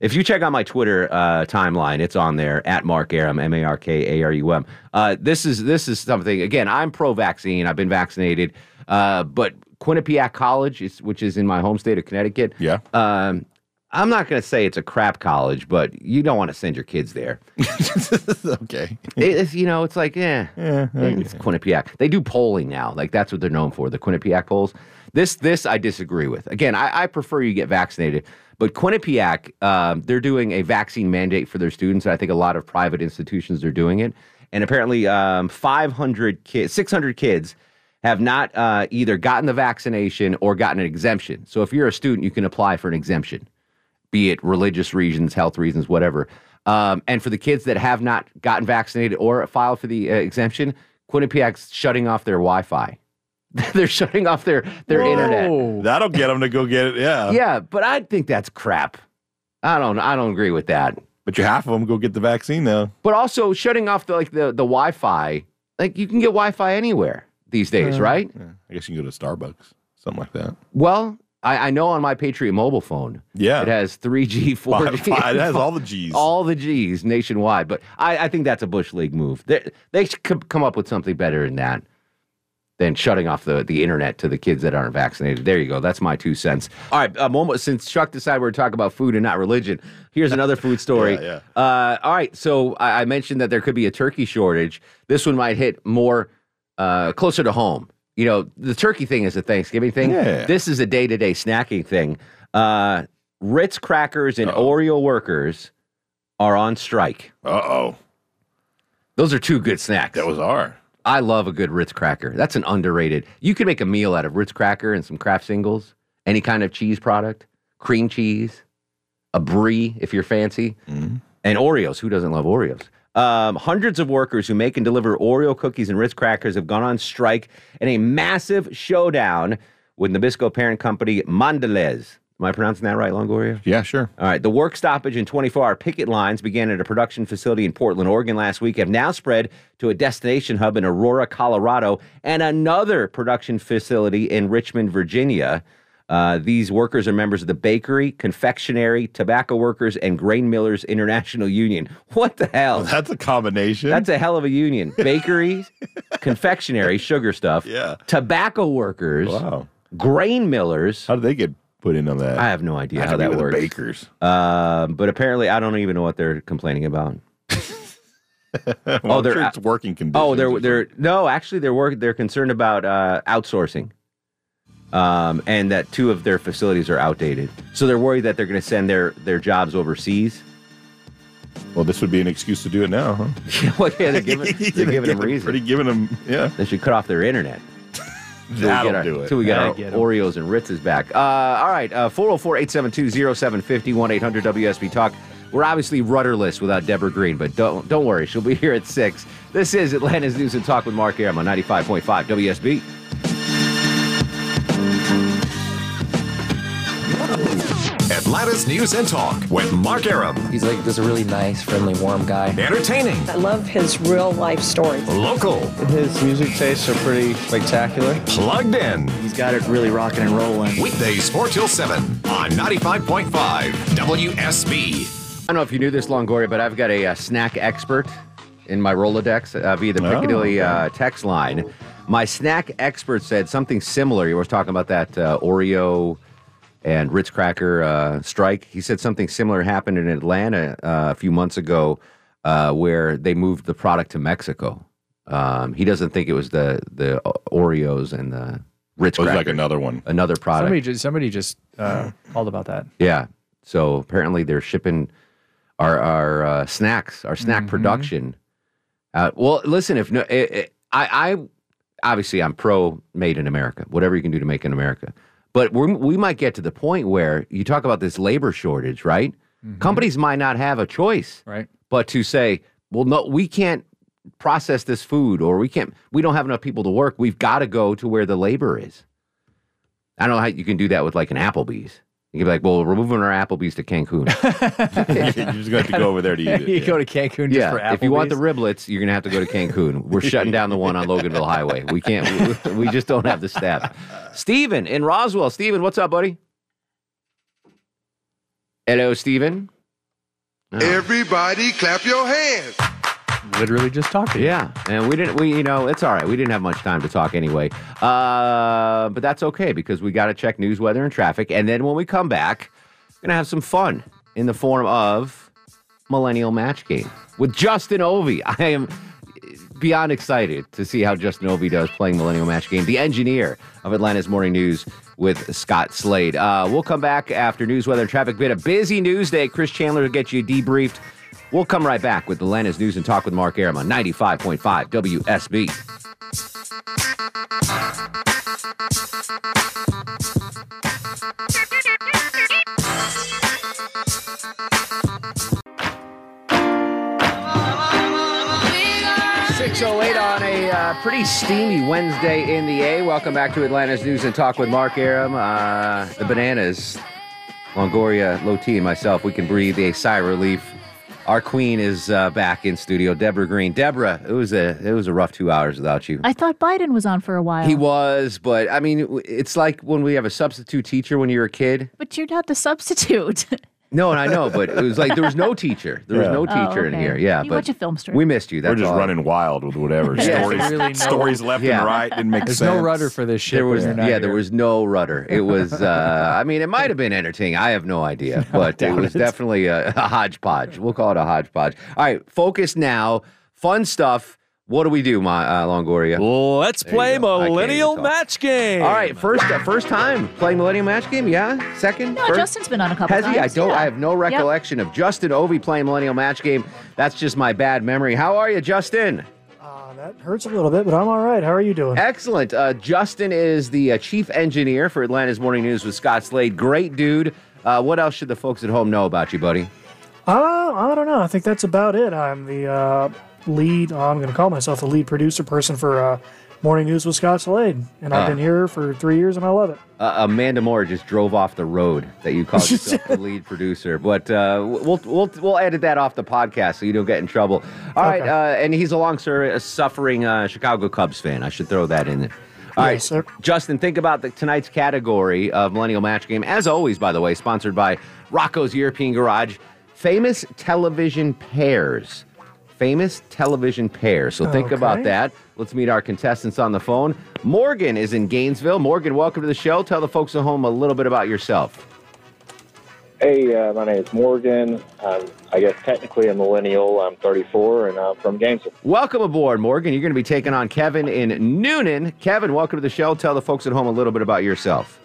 If you check out my Twitter uh, timeline, it's on there at Mark Arum, M A R K A R U M. Uh, this is this is something. Again, I'm pro-vaccine. I've been vaccinated, uh, but Quinnipiac College, is, which is in my home state of Connecticut. Yeah. Um, I'm not going to say it's a crap college, but you don't want to send your kids there. okay. It- it's, you know, it's like, eh, Yeah. it's Quinnipiac. They do polling now. Like that's what they're known for, the Quinnipiac polls. This, this I disagree with. Again, I, I prefer you get vaccinated, but Quinnipiac, um, they're doing a vaccine mandate for their students. And I think a lot of private institutions are doing it. And apparently, um, 500 kids, 600 kids have not uh, either gotten the vaccination or gotten an exemption. So if you're a student, you can apply for an exemption be it religious reasons, health reasons, whatever. Um, and for the kids that have not gotten vaccinated or filed for the uh, exemption, Quinnipiac's shutting off their Wi-Fi. They're shutting off their their internet. That'll get them to go get it. Yeah. Yeah, but I think that's crap. I don't I don't agree with that. But you half of them go get the vaccine now. But also shutting off the like the the Wi-Fi, like you can get Wi-Fi anywhere these days, uh, right? Yeah. I guess you can go to Starbucks, something like that. Well, I, I know on my Patriot mobile phone, Yeah. it has 3G, 4G. it has all the G's. all the G's nationwide. But I, I think that's a Bush League move. They, they should come up with something better than that than shutting off the, the internet to the kids that aren't vaccinated. There you go. That's my two cents. All right. A moment since Chuck decided we are talking about food and not religion. Here's another food story. Yeah, Uh, all right. So I, I mentioned that there could be a turkey shortage. This one might hit more uh, closer to home. You know, the turkey thing is a Thanksgiving thing. Yeah. This is a day to day snacking thing. Uh, Ritz crackers and Uh-oh. Oreo workers are on strike. Uh oh. Those are two good snacks. That was our. I love a good Ritz cracker. That's an underrated. You can make a meal out of Ritz cracker and some Kraft singles, any kind of cheese product, cream cheese, a brie if you're fancy, Mm-hmm. and Oreos. Who doesn't love Oreos? Um, hundreds of workers who make and deliver Oreo cookies and Ritz crackers have gone on strike in a massive showdown with Nabisco parent company Mondelez. Am I pronouncing that right, Longoria? Yeah, sure. All right. The work stoppage and 24 hour picket lines began at a production facility in Portland, Oregon last week, have now spread to a destination hub in Aurora, Colorado, and another production facility in Richmond, Virginia. Uh, these workers are members of the Bakery, Confectionery, Tobacco Workers, and Grain Millers International Union. What the hell? That's a combination. That's a hell of a union. Bakery, confectionery, sugar stuff, Yeah. tobacco workers, wow. grain millers. How did they get put in on that? I have no idea how that works. Bakers. Um, but apparently, I don't even know what they're complaining about. well, Oh, I'm they're sure it's working conditions. Oh, they're they're no, actually, they're work. They're concerned about uh, outsourcing, um, and that two of their facilities are outdated. So they're worried that they're going to send their their jobs overseas. Well, this would be an excuse to do it now, huh? well, yeah, they're giving they're giving them reason. Pretty giving them, yeah. They should cut off their internet. Till we That'll get our, do it. Till we get That'll our get. Oreos and Ritzes back. Uh, all right, 404 872 0750 1 800 WSB Talk. We're obviously rudderless without Deborah Green, but don't don't worry, she'll be here at 6. This is Atlanta's News and Talk with Mark Arum on 95.5 WSB. Atlanta's News and Talk with Mark Arum. He's like just a really nice, friendly, warm guy. Entertaining, I love his real life stories. local, His music tastes are pretty spectacular. plugged in. He's got it really rocking and rolling. Weekdays 4 till 7 on 95.5 WSB. I don't know if you knew this, Longoria, but I've got a, uh snack expert in my Rolodex uh, via the Oh, Piccadilly okay. uh, text line. My snack expert said something similar. You were talking about that uh, Oreo and Ritz cracker uh, strike. He said something similar happened in Atlanta uh, a few months ago, uh, where they moved the product to Mexico. Um, he doesn't think it was the the Oreos and the Ritz It was crackers. like another one. another product. Somebody just somebody just uh, called about that. Yeah. So apparently they're shipping our our uh, snacks, our snack Mhm. production. Uh, well, listen, if no, it, it, I, I obviously I'm pro made in America, whatever you can do to make in America. But we're, we might get to the point where you talk about this labor shortage, right? Mm-hmm. Companies might not have a choice, Right. but to say, well, no, we can't process this food, or we can't, we don't have enough people to work. We've got to go to where the labor is. I don't know how you can do that with like an Applebee's. You can be like, well, we're moving our Applebee's to Cancun. You're just going to have to go over there to eat it. you yeah. go to Cancun just for yeah, if you want the riblets, you're gonna have to go to Cancun. We're shutting down the one on Loganville Highway. We can't. We, we just don't have the staff. Steven in Roswell. Steven, what's up, buddy? Hello, Steven. Oh, Everybody clap your hands. Literally just you. yeah, and we didn't. We, you know, it's all right. We didn't have much time to talk anyway. Uh, but that's okay because we got to check news, weather, and traffic, and then when we come back, we're gonna have some fun in the form of Millennial Match Game with Justin Ovi. I am beyond excited to see how Justin Ovi does playing Millennial Match Game, the engineer of Atlanta's Morning News with Scott Slade. Uh, we'll come back after news, weather, and traffic. Been a busy news day. Chris Chandler will get you debriefed. We'll come right back with Atlanta's News and Talk with Mark Arum on 95.5 WSB. Uh, pretty steamy Wednesday in the A. Welcome back to Atlanta's News and Talk with Mark Arum. Uh, the bananas, Longoria, Loti, and myself, we can breathe a sigh of relief. Our queen is uh, back in studio, Deborah Green. Deborah, it was a it was a rough two hours without you. I thought Biden was on for a while. He was, but I mean, it's like when we have a substitute teacher when you're a kid. But you're not the substitute. No, and I know, but it was like there was no teacher. There was Yeah. no Oh, teacher in okay. here. Yeah, You but watch a film strip. we missed you. That's We're just all. running wild with whatever. Yeah. Stories, Really no- stories left Yeah. and right didn't make sense. There's sense. no rudder for this shit. There was, you're yeah, there was no rudder. It was, uh, I mean, it might have been entertaining. I have no idea, but it was it. definitely a, a hodgepodge. We'll call it a hodgepodge. All right, focus now. Fun stuff. What do we do, my uh, Longoria? Let's There play go. I can't even Millennial. Match Game. All right, first, uh, first time playing Millennial Match Game. Yeah, second. no, First? Justin's been on a couple Has times. he? I don't. yeah. I have no recollection of Justin Ovi playing Millennial Match Game. That's just my bad memory. How are you, Justin? Uh, that hurts a little bit, but I'm all right. How are you doing? Excellent. Uh, Justin is the uh, chief engineer for Atlanta's Morning News with Scott Slade. Great dude. Uh, what else should the folks at home know about you, buddy? Uh, I don't know. I think that's about it. I'm the uh, lead. I'm going to call myself the lead producer person for uh, Morning News with Scott Slade, and I've Ah. been here for three years, and I love it. Uh, Amanda Moore just drove off the road that you called yourself the lead producer, but uh, we'll we'll we'll edit that off the podcast so you don't get in trouble. All right, Okay. uh, and he's a long suffering uh, Chicago Cubs fan. I should throw that in there. All right, Yes, sir. Justin, think about the, tonight's category of Millennial Match Game. As always, by the way, sponsored by Rocco's European Garage. Famous television pairs. Famous television pairs. So think about that. Let's meet our contestants on the phone. Morgan is in Gainesville. Morgan, welcome to the show. Tell the folks at home a little bit about yourself. Hey, uh, my name is Morgan. I'm, I guess technically a millennial. I'm 34 and I'm from Gainesville. Welcome aboard, Morgan. You're going to be taking on Kevin in Newnan. Kevin, welcome to the show. Tell the folks at home a little bit about yourself.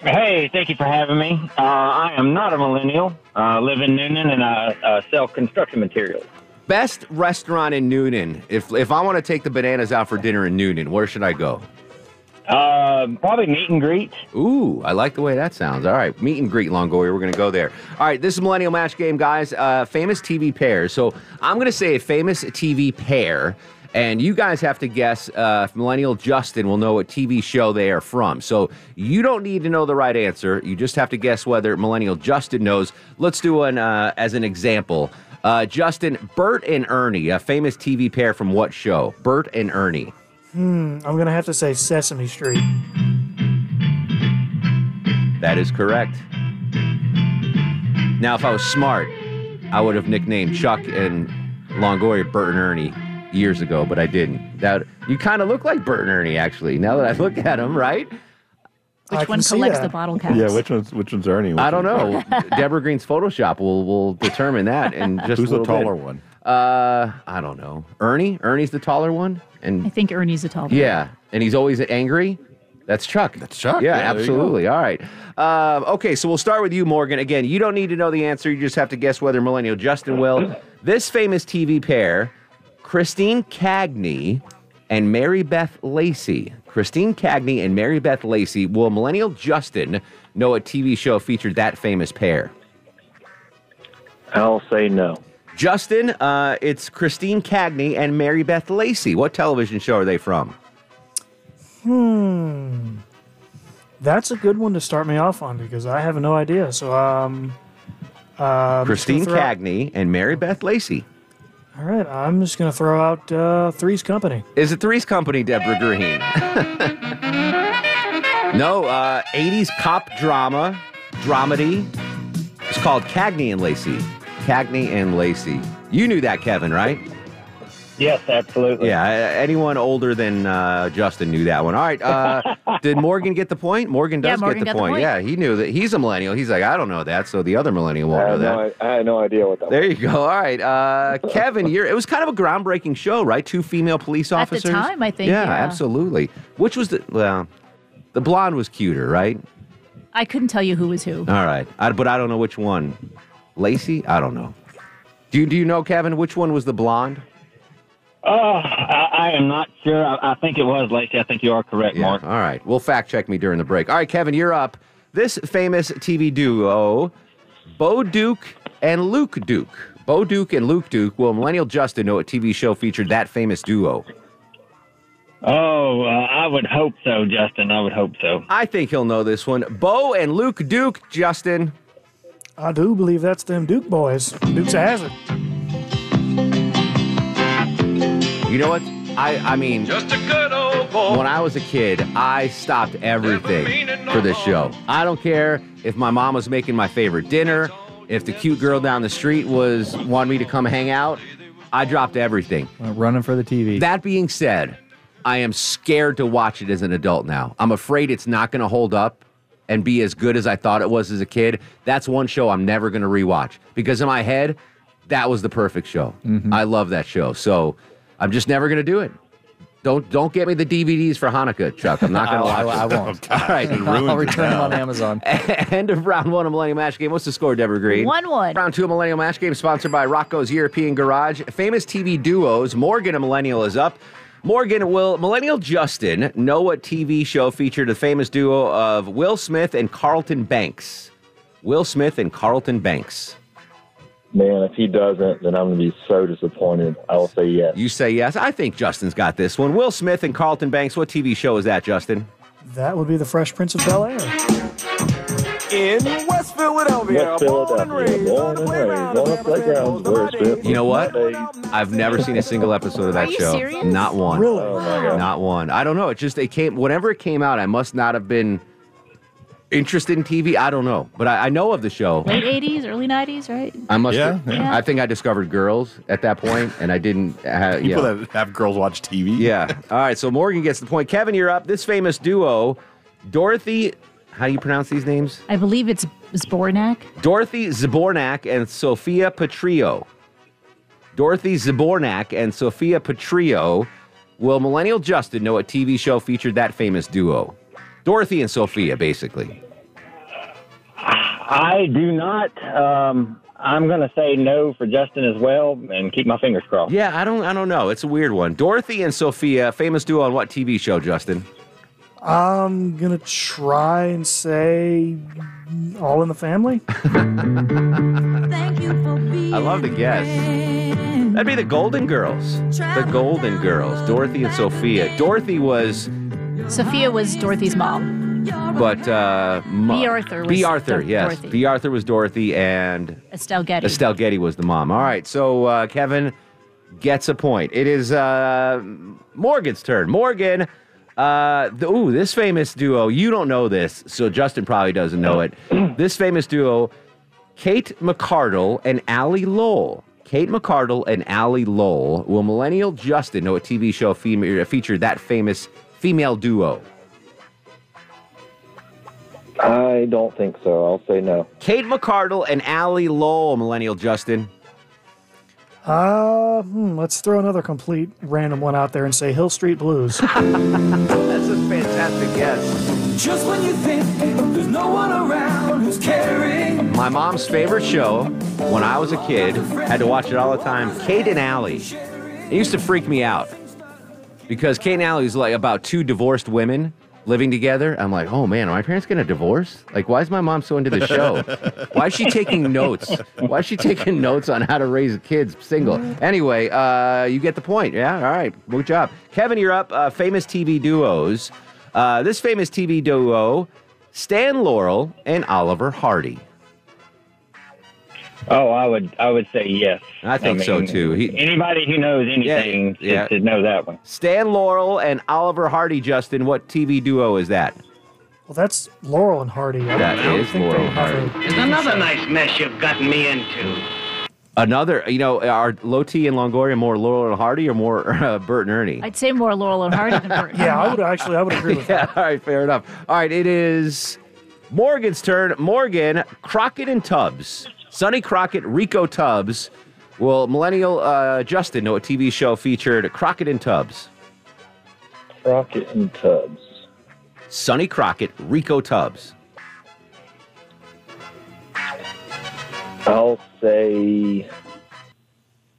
Hey, thank you for having me. Uh, I am not a millennial. Uh, live in Newnan and I uh, sell construction materials. Best restaurant in Newnan. If if I want to take the bananas out for dinner in Newnan, where should I go? Uh, probably meet and greet. Ooh, I like the way that sounds. All right, meet and greet, Longoria. We're going to go there. All right, this is Millennial Match Game, guys. Uh, famous TV pairs. So I'm going to say a famous TV pair, and you guys have to guess uh, if Millennial Justin will know what TV show they are from. So you don't need to know the right answer. You just have to guess whether Millennial Justin knows. Let's do an uh, as an example. Uh, Justin, Bert and Ernie, a famous TV pair from what show? Bert and Ernie. Hmm, I'm going to have to say Sesame Street. That is correct. Now, if I was smart, I would have nicknamed Chuck and Longoria Bert and Ernie years ago, but I didn't. That you kind of look like Bert and Ernie, actually. Now that I look at them, right? Which one collects the bottle caps? Yeah, which one's which one's Ernie? Which I don't one's know. Deborah Green's Photoshop will will determine that. And just Who's a the little bit. taller one? Uh, I don't know. Ernie. Ernie's the taller one, and I think Ernie's a tall. yeah, and he's always angry. That's Chuck. That's Chuck. Yeah, Yeah, there you go. absolutely. All right. Um, okay, so we'll start with you, Morgan. Again, you don't need to know the answer. You just have to guess whether Millennial Justin will. This famous TV pair, Christine Cagney and Mary Beth Lacey. Christine Cagney and Mary Beth Lacey. Will millennial Justin know a TV show featured that famous pair? I'll say no. Justin, uh, it's Christine Cagney and Mary Beth Lacey. What television show are they from? Hmm. That's a good one to start me off on because I have no idea. So, um, uh, I'm just gonna Christine throw out- Cagney and Mary Beth Lacey. All right, I'm just going to throw out uh, Three's Company. Is it Three's Company, Deborah Green? no, uh, 80s cop drama, dramedy. It's called Cagney and Lacey. Cagney and Lacey. You knew that, Kevin, right? Yes, absolutely. Yeah, anyone older than uh, Justin knew that one. All right, uh, did Morgan get the point? Morgan Yeah, does Morgan get the got the point. point. Yeah, he knew that. He's a millennial. He's like, I don't know that, so the other millennial won't know had, that. no, I had no idea what that There you go. All right, uh, Kevin, you're, it was kind of a groundbreaking show, right? Two female police officers. At the officers. time, I think, Yeah, yeah. absolutely. Which was the well, the blonde was cuter, right? I couldn't tell you who was who. All right, I, but I don't know which one. Lacey, I don't know. Do you do you know Kevin? Which one was the blonde? Uh, I, I am not sure. I, I think it was Lacey. I think you are correct, Mark. All right, we'll fact check me during the break. All right, Kevin, you're up. This famous TV duo, Bo Duke and Luke Duke. Bo Duke and Luke Duke. Will Millennial Justin know what TV show featured that famous duo? Oh, uh, I would hope so, Justin. I would hope so. I think he'll know this one. Bo and Luke Duke, Justin. I do believe that's them Duke boys. Duke's a hazard. You know what? I I mean, Just a good old boy. when I was a kid, I stopped everything for this show. I don't care if my mom was making my favorite dinner, if the cute girl down the street was wanting me to come hang out. I dropped everything. Uh, running for the TV. That being said, I am scared to watch it as an adult now. I'm afraid it's not going to hold up and be as good as I thought it was as a kid. That's one show I'm never going to rewatch because in my head, that was the perfect show. I love that show. So I'm just never going to do it. Don't don't get me the DVDs for Hanukkah, Chuck. I'm not going to I- watch I it. won't. All right. I'll return them on Amazon. End of round one of Millennium Match Game. What's the score, Deborah Green? 1 1. Round two of Millennial Match Game, sponsored by Rocco's European Garage. Famous TV duos. Morgan, a millennial, is up. Morgan, will Millennial Justin know what TV show featured a famous duo of Will Smith and Carlton Banks? Will Smith and Carlton Banks. Man, if he doesn't, then I'm going to be so disappointed. I will say yes. You say yes. I think Justin's got this one. Will Smith and Carlton Banks. What TV show is that, Justin? That would be the Fresh Prince of Bel Air. In West Philadelphia, West Philadelphia, born and raised on the playgrounds where I spent You know what? I've never seen a single episode of that Are you show. serious? Not one. Really? Oh my God. Not one. I don't know. It just it came whenever it came out. I must not have been interested in TV. I don't know, but I, I know of the show. Late 80s, early 90s, right? I must. Yeah, yeah. I think I discovered girls at that point, and I didn't. Have, People yeah. that have girls watch TV. yeah. All right. So Morgan gets the point. Kevin, you're up. This famous duo, Dorothy. How do you pronounce these names? I believe it's Zbornak. Dorothy Zabornak and Sophia Petrillo. Dorothy Zabornak and Sophia Petrillo. Will Millennial Justin know what TV show featured that famous duo? Dorothy and Sophia, basically. I do not. Um, I'm going to say no for Justin as well, and keep my fingers crossed. Yeah, I don't, I don't know. It's a weird one. Dorothy and Sophia, famous duo on what TV show, Justin? I'm gonna try and say All in the Family. I love the guess. That'd be the Golden Girls. The Golden Girls. Dorothy and Sophia. Dorothy was, Sophia was Dorothy's mom. but uh, mo- Bea Arthur was Bea Arthur, Dor- yes. Dorothy. Bea Arthur was Dorothy, and Estelle Getty. Estelle Getty was the mom. All right, so uh, Kevin gets a point. It is uh, Morgan's turn. Morgan, uh, the, ooh, this famous duo. You don't know this, so Justin probably doesn't know it. this famous duo, Kate McArdle and Allie Lowell. Kate McArdle and Allie Lowell. Will Millennial Justin know a TV show fem- featured that famous female duo? I don't think so. I'll say no. Kate McArdle and Allie Lowell, Millennial Justin. Uh, hmm, let's throw another complete random one out there and say Hill Street Blues. That's a fantastic guess. Just when you think there's no one around who's caring. My mom's favorite show when I was a kid, had to watch it all the time, Kate and Allie. It used to freak me out. Because Kate and Allie's like about two divorced women living together. I'm like, oh man, are my parents gonna divorce? Like, why is my mom so into the show? why is she taking notes? Why is she taking notes on how to raise kids single? Anyway, uh, you get the point. Yeah, all right, good job, Kevin. You're up. Uh, famous TV duos. Uh, this famous TV duo, Stan Laurel and Oliver Hardy. Oh, I would I would say yes. I think so, too. He- anybody who knows anything should, yeah. should know that one. Stan Laurel and Oliver Hardy. Justin, what TV duo is that? Well, that's Laurel and Hardy. I That don't is think Laurel and Hardy. There's another nice mess you've gotten me into. Another, you know, are Loti and Longoria more Laurel and Hardy or more uh, Bert and Ernie? I'd say more Laurel and Hardy than Bert. Yeah, I would actually. I would agree with yeah, all right, fair enough. All right, it is Morgan's turn. Morgan, Crockett and Tubbs. Sonny Crockett, Rico Tubbs. Will Millennial uh, Justin know a TV show featured Crockett and Tubbs? Crockett and Tubbs. Sonny Crockett, Rico Tubbs. I'll say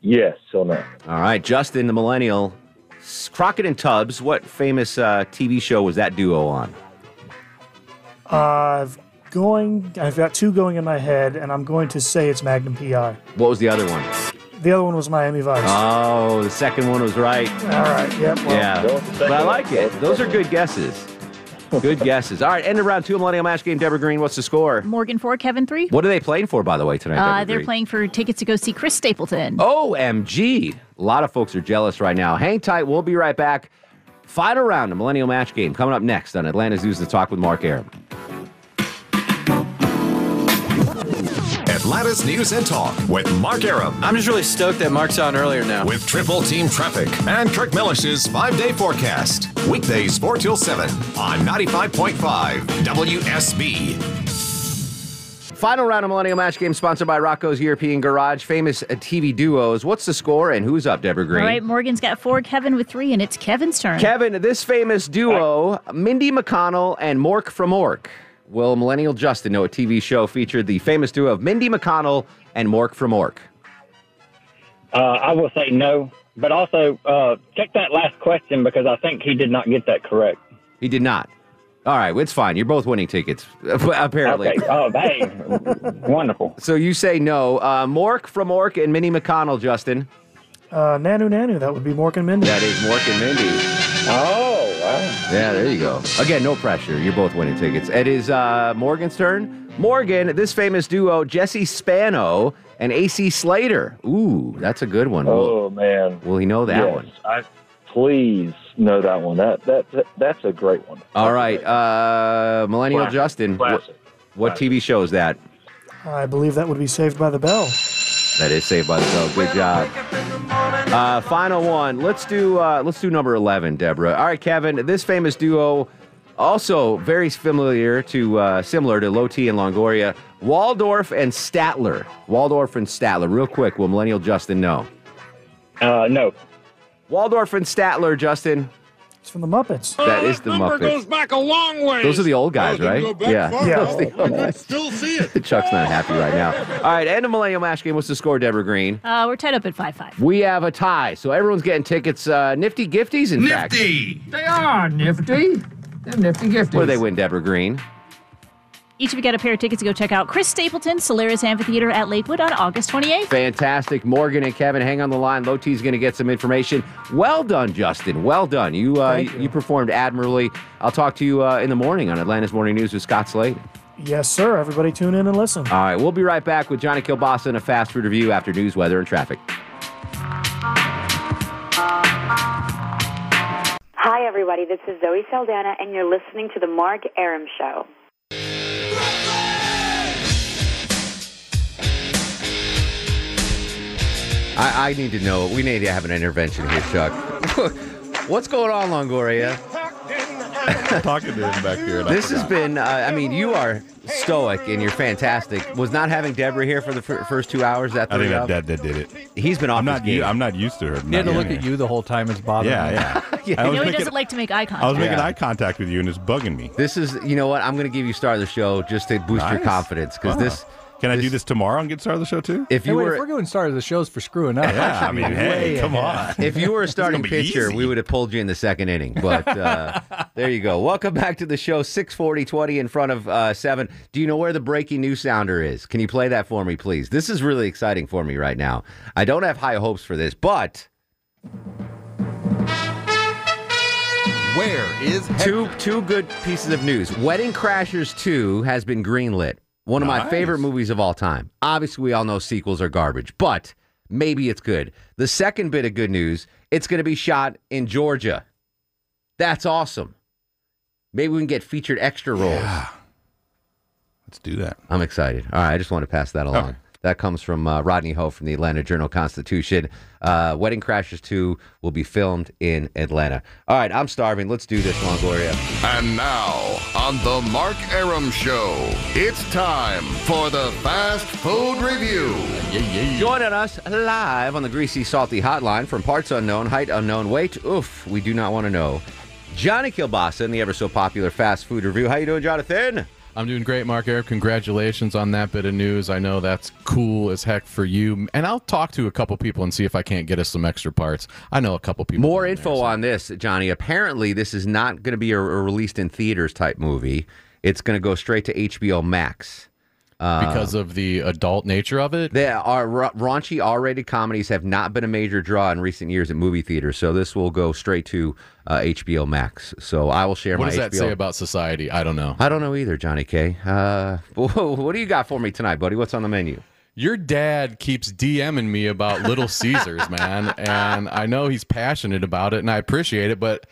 yes or no. All right, Justin, the Millennial. Crockett and Tubbs, what famous uh, TV show was that duo on? I've going. I've got two going in my head, and I'm going to say it's Magnum PI. What was the other one? The other one was Miami Vice. Oh, the second one was right. All right. Yep. Well, yeah, but I like it. Those are good guesses. Good guesses. All right, end of round two, Millennial Match Game. Deborah Green, what's the score? Morgan four, Kevin three. What are they playing for, by the way, tonight? Uh, they're Green? playing for tickets to go see Chris Stapleton. OMG. A lot of folks are jealous right now. Hang tight. We'll be right back. Final round of Millennial Match Game coming up next on Atlanta's News to Talk with Mark Arum. Atlanta's News and Talk with Mark Arum. I'm just really stoked that Mark's on earlier now. With Triple Team Traffic and Kirk Mellish's five day forecast. Weekdays 4 till 7 on 95.5 WSB. Final round of Millennial Match Game sponsored by Rocco's European Garage. Famous TV duos. What's the score and who's up, Deborah Green? All right, Morgan's got four, Kevin with three, and it's Kevin's turn. Kevin, this famous duo, Mindy McConnell and Mork from Ork. Will Millennial Justin know a TV show featured the famous duo of Mindy McConnell and Mork from Ork? Uh, I will say no, but also uh, check that last question because I think he did not get that correct. He did not. All right, it's fine. You're both winning tickets, apparently. Okay. Oh, hey, wonderful. So you say no. Uh, Mork from Ork and Minnie McConnell, Justin. Uh, Nanu Nanu. That would be Mork and Mindy. That is Mork and Mindy. Oh, wow. Yeah, there you go. Again, no pressure. You're both winning tickets. It is uh, Morgan's turn. Morgan, this famous duo, Jesse Spano and AC Slater. Ooh, that's a good one. Will, Oh man. will he know that yes, one? I please know that one. That that, that that's a great one. All right, uh, Millennial Classic. Justin. What, Classic. what TV show is that? I believe that would be Saved by the Bell. That is Saved by the Bell. Good job. Uh, final one. Let's do uh, let's do number eleven, Deborah. All right, Kevin. This famous duo, also very familiar to uh, similar to Low Loti and Longoria, Waldorf and Statler. Waldorf and Statler. Real quick, will Millennial Justin know? Uh, no. Waldorf and Statler, Justin. It's from the Muppets. That is the number Muppets. goes back a long way. Those are the old guys, right? Yeah. far. Yeah. Those the old I can still see it. Chuck's not happy right now. All right, end of Millennial Match Game. What's the score, Deborah Green? Uh, we're tied up at five five. We have a tie, so everyone's getting tickets. Uh, nifty gifties, in fact. Nifty. They are nifty. They're nifty gifties. What do they win, Deborah Green? Each of you got a pair of tickets to go check out Chris Stapleton, Cellairis Amphitheater at Lakewood on August 28th. Fantastic. Morgan and Kevin, hang on the line. Loti's going to get some information. Well done, Justin. Well done. You uh, you. you. performed admirably. I'll talk to you uh, in the morning on Atlanta's Morning News with Scott Slade. Yes, sir. Everybody tune in and listen. All right, we'll be right back with Johnny Kilbasa and a fast food review after news, weather, and traffic. Hi, everybody. This is Zoe Saldana, and you're listening to The Mark Arum Show. I, I need to know. We need to have an intervention here, Chuck. What's going on, Longoria? talking to him back here. This has been, uh, I mean, you are stoic and you're fantastic. Was not having Deborah here for the fir- first two hours that I think that, up? that that did it. He's been off I'm his not. game. u- I'm not used to her. He had to look at you the whole time. It's bothering Yeah, me. yeah. Yeah. I I was know he making, doesn't like to make eye contact. I was making Yeah. eye contact with you, and it's bugging me. This is, you know what? I'm going to give you star of the show just to boost your Nice. confidence because Wow. this Can I do this tomorrow and get started the show too? If Hey, you wait, were if we're going start of the shows for screwing up, Yeah, I mean, hey, come ahead. on. If you were a starting pitcher, easy. we would have pulled you in the second inning. But uh, there you go. Welcome back to the show. 640, 20 in front of uh, 7. Do you know where the breaking news sounder is? Can you play that for me, please? This is really exciting for me right now. I don't have high hopes for this, but Where is two two good pieces of news. Wedding Crashers 2 has been greenlit. One of my favorite movies of all time. Obviously, we all know sequels are garbage, but maybe it's good. The second bit of good news, it's going to be shot in Georgia. That's awesome. Maybe we can get featured extra roles. Let's do that. I'm excited. All right, I just want to pass that oh. along. Okay. That comes from uh, Rodney Ho from the Atlanta Journal Constitution. Uh, Wedding Crashers 2 will be filmed in Atlanta. All right, I'm starving. Let's do this, Longoria. And now, on the Mark Arum Show, it's time for the Fast Food Review. Joining us live on the Greasy Salty Hotline from parts unknown, height unknown, weight, oof, we do not want to know. Johnny Kilbasa in the ever so popular Fast Food Review. How you doing, Jonathan? I'm doing great, Mark Eric. Congratulations on that bit of news. I know that's cool as heck for you. And I'll talk to a couple people and see if I can't get us some extra parts. I know a couple people. More info there, so- on this, Johnny. Apparently, this is not going to be a, a released in theaters type movie. It's going to go straight to HBO Max. Because of the adult nature of it. They are ra- raunchy R-rated comedies have not been a major draw in recent years at movie theaters, so this will go straight to uh, HBO Max. So I will share What my does that HBO. say about society? I don't know. I don't know either, Johnny K. Uh, what do you got for me tonight, buddy? What's on the menu? Your dad keeps DMing me about Little Caesars, man, and I know he's passionate about it, and I appreciate it. But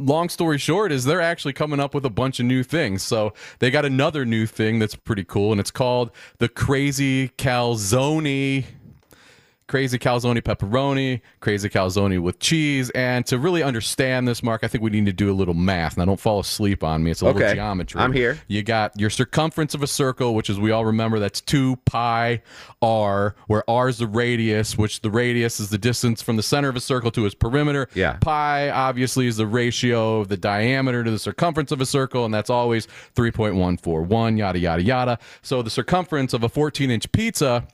long story short, is they're actually coming up with a bunch of new things. So they got another new thing that's pretty cool, and it's called the Crazy Calzone. Crazy calzone pepperoni, crazy calzone with cheese. And to really understand this, Mark, I think we need to do a little math. Now, don't fall asleep on me. It's a little geometry. I'm here. You got your circumference of a circle, which is we all remember that's 2 pi r, where r is the radius, which the radius is the distance from the center of a circle to its perimeter. Yeah. Pi obviously is the ratio of the diameter to the circumference of a circle, and that's always 3.141, yada, yada, yada. So the circumference of a 14 inch pizza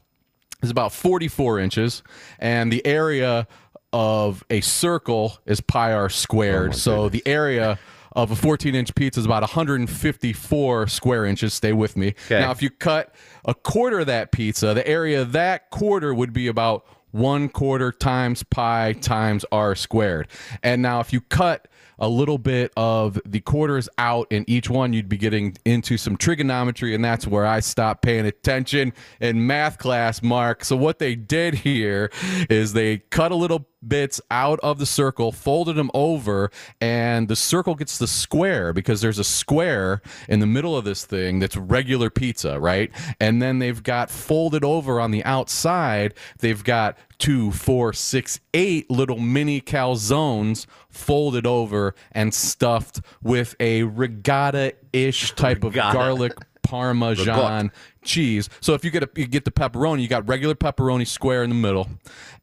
is about 44 inches, and the area of a circle is pi r squared. Oh so the area of a 14 inch pizza is about 154 square inches. Stay with me. Okay. Now, if you cut a quarter of that pizza, the area of that quarter would be about one quarter times pi times r squared. And now, if you cut a little bit of the quarters out in each one, you'd be getting into some trigonometry, and that's where I stopped paying attention in math class, Mark. So, what they did here is they cut a little bits out of the circle, folded them over, and the circle gets the square because there's a square in the middle of this thing that's regular pizza, right? And then they've got folded over on the outside, they've got two, four, six, eight little mini calzones folded over and stuffed with a ricotta ish type of garlic parmesan cheese. So if you get a, you get the pepperoni, you got regular pepperoni square in the middle,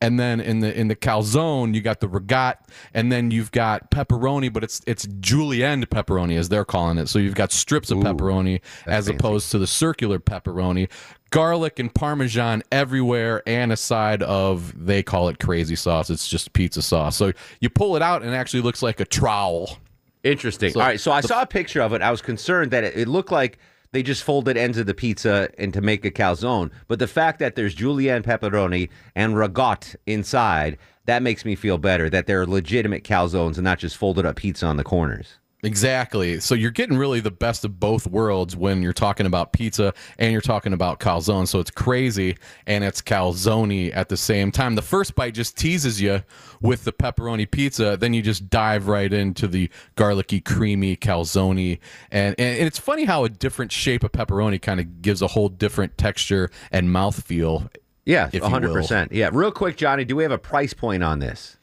and then in the in the calzone you got the regat, and then you've got pepperoni, but it's it's julienne pepperoni as they're calling it. So you've got strips of pepperoni as opposed to the circular pepperoni. Garlic and parmesan everywhere, and a side of they call it crazy sauce. It's just pizza sauce. So you pull it out, and it actually looks like a trowel. Interesting. So All right, so I saw a picture of it. I was concerned that it, it looked like they just folded ends of the pizza and to make a calzone. But the fact that there's julienne pepperoni and ragout inside, that makes me feel better that they're legitimate calzones and not just folded up pizza on the corners. Exactly. So you're getting really the best of both worlds when you're talking about pizza and you're talking about calzone. So it's crazy and it's calzone at the same time. The first bite just teases you with the pepperoni pizza, then you just dive right into the garlicky, creamy calzone. And, and it's funny how a different shape of pepperoni kind of gives a whole different texture and mouthfeel. Yeah, if 100%. Yeah, real quick, Johnny, do we have a price point on this?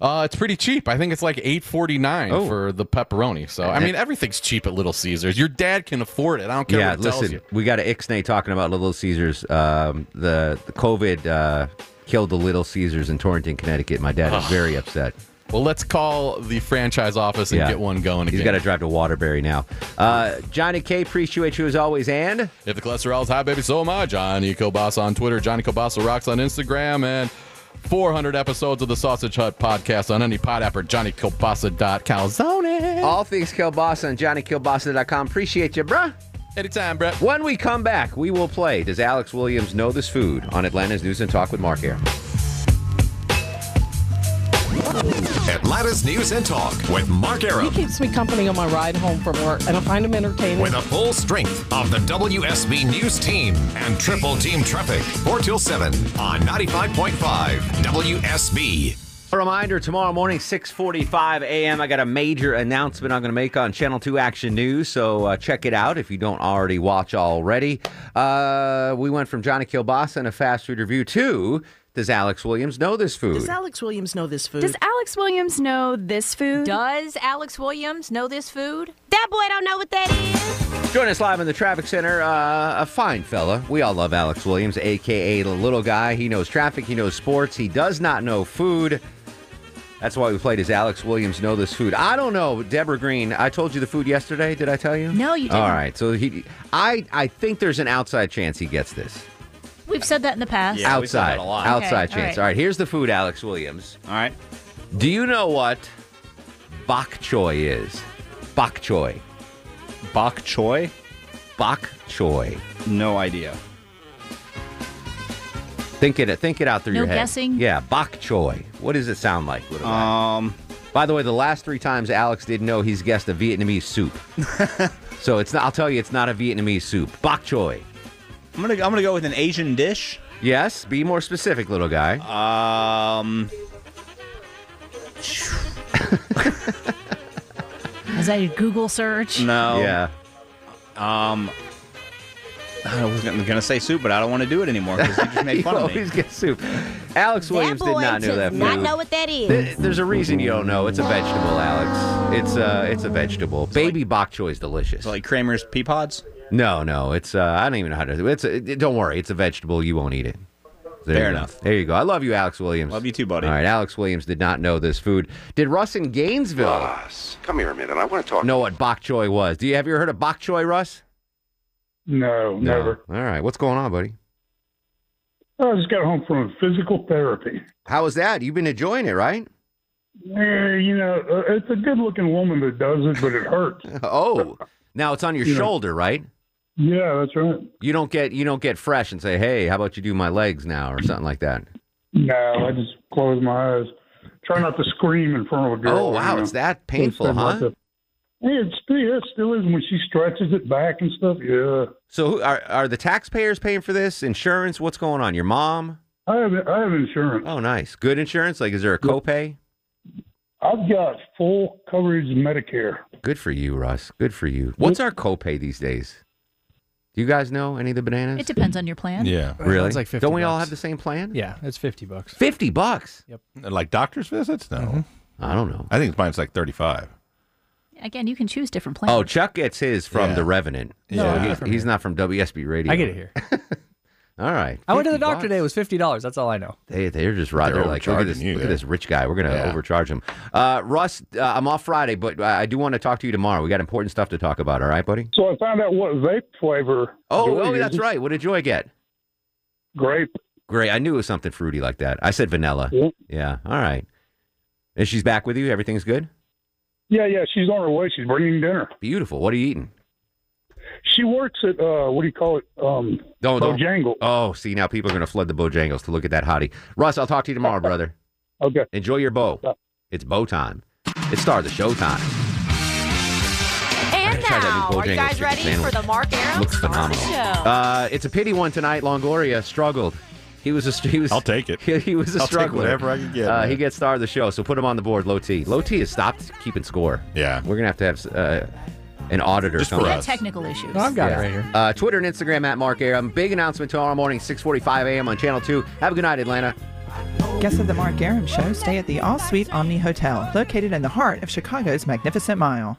Uh, it's pretty cheap. I think it's like eight forty nine Oh. for the pepperoni. So I mean, everything's cheap at Little Caesars. Your dad can afford it. I don't care yeah, what it tells listen, we got a Ixnay talking about Little Caesars. Um, the, the COVID uh, killed the Little Caesars in Torrington, Connecticut. My dad is very upset. Well, let's call the franchise office and Yeah. get one going again. He's got to drive to Waterbury now. Uh, Johnny K, appreciate you as always. And if the cholesterol's high, baby, so am I. Johnny Kilbasa on Twitter, Johnny Kilbasa rocks on Instagram, and 400 episodes of the Sausage Hut podcast on any pod app or JohnnyKilbasa.calzone. all things Kilbasa and JohnnyKilbasa.com. Appreciate you, bruh. Anytime, Brett. When we come back, we will play Does Alex Williams Know This Food on Atlanta's News and Talk with Mark Arum. Atlanta's News and Talk with Mark Arum. He keeps me company on my ride home from work, and I find him entertaining. With a full strength of the WSB News team and triple team traffic. 4 till 7 on 95.5 WSB. A reminder, tomorrow morning, 6.45 a.m., I got a major announcement I'm going to make on Channel 2 Action News, so uh, check it out if you don't already watch already. Uh, we went from Johnny Kilbasa and a fast food review to Does Alex Williams Know This Food? Does Alex Williams know this food? Does Alex Williams know this food? Does Alex Williams know this food? That boy don't know what that is. Join us live in the traffic center. Uh, a fine fella. We all love Alex Williams, aka the little guy. He knows traffic, he knows sports, he does not know food. That's why we played his Alex Williams Know This Food. I don't know, Deborah Green. I told you the food yesterday. Did I tell you? No, you didn't. All right. So he, I, I think there's an outside chance he gets this. We've said that in the past. outside, outside Okay, all chance. right. All right. Here's the food, Alex Williams. All right. Do you know what bok choy is? Bok choy. Bok choy? Bok choy. No idea. Think it think it out through No your head. guessing? Yeah, bok choy. What does it sound like? little guy? Um. By the way, the last three times Alex didn't know he's guessed a Vietnamese soup. so it's not. I'll tell you, it's not a Vietnamese soup. Bok choy. I'm gonna I'm gonna go with an Asian dish. Yes. Be more specific, little guy. Um. Is that a Google search? No. Yeah. Um. I was gonna, gonna say soup, but I don't want to do it anymore because you just made fun of me. always get soup. Alex Williams did not know that food. what that is. Th- There's a reason you don't know. It's a vegetable, Alex. It's a it's a vegetable. Baby bok choy is delicious. like Kramer's pea pods. No, no, it's uh, I don't even know how to do it. It's a, it- don't worry, it's a vegetable. You won't eat it. There Fair enough. There you go. I love you, Alex Williams. Love you too, buddy. All right, Alex Williams did not know this food. Did Russ in Gainesville Russ, come here a minute. I want to talk. know what bok choy was? Do you have you ever heard of bok choy, Russ? No, never. All right, what's going on, buddy? I just got home from physical therapy. How was that? You've been enjoying it, right? Yeah, you know, uh, it's a good-looking woman that does it, but it hurts. Oh, now it's on your Yeah. shoulder, right? Yeah, that's right. You don't get you don't get fresh and say, "Hey, how about you do my legs now?" or something like that. No, I just close my eyes. Try not to scream in front of a girl. Oh, wow, you know. it's that painful, Instead huh? like Yeah, it's still, yeah, it still is when she stretches it back and stuff. Yeah, So, who- are are the taxpayers paying for this? Insurance? What's going on? Your mom? I have I have insurance. Oh, nice. Good insurance. Like, is there a copay? I've got full coverage Medicare. Good for you, Russ. Good for you. What's our copay these days? Do you guys know any of the bananas? It depends on your plan. Yeah. Really? It's like 50 Don't we all bucks. have the same plan? Yeah, it's 50 bucks. Fifty bucks. Yep. Like doctor's visits? No. Mm-hmm. I don't know. I think mine's like 35. Again, you can choose different oh, plans. Oh, Chuck gets his from Yeah. the Revenant. No, So I get he's, he's not from WSB Radio. I get it here. All right. I went to the doctor bucks. today. It was $50. That's all I know. They they're just right. They're They're like, look at this, you, look at this rich guy. We're gonna Yeah. overcharge him. Uh, Russ, uh, I'm off Friday, but uh, I do want to talk to you tomorrow. We got important stuff to talk about. All right, buddy. So I found out what vape flavor. Oh, Joy oh, that's uses. right. What did Joy get? Grape. Great. I knew it was something fruity like that. I said vanilla. Yeah. Yeah. All right. And she's back with you. Everything's good. Yeah, yeah, she's on her way. She's bringing dinner. Beautiful. What are you eating? She works at uh, what do you call it? Um, Don't, don't. Bojangle. Oh, see now people are gonna flood the Bojangles to look at that hottie. Russ, I'll talk to you tomorrow, brother. Okay. Enjoy your bow. It's bow time. It's start of the show time. And Try that new now, are you guys ready sandwich. for the Mark Arum Looks Star phenomenal. Show? Uh, it's a pity one tonight. Longoria struggled. He was a he was. I'll take it. He, he was a I'll take struggler. whatever I can get, Uh, he gets star of the show, so put him on the board. Low T. Low T has stopped keeping score. Yeah. We're gonna have to have uh, an auditor. Just for in. He had technical issues. I've got Yeah. it right here. Uh, Twitter and Instagram at Mark Arum. Big announcement tomorrow morning, 6:45 a.m. on Channel Two. Have a good night, Atlanta. Guests of the Mark Arum Show stay at the All Suite Omni Hotel, located in the heart of Chicago's Magnificent Mile.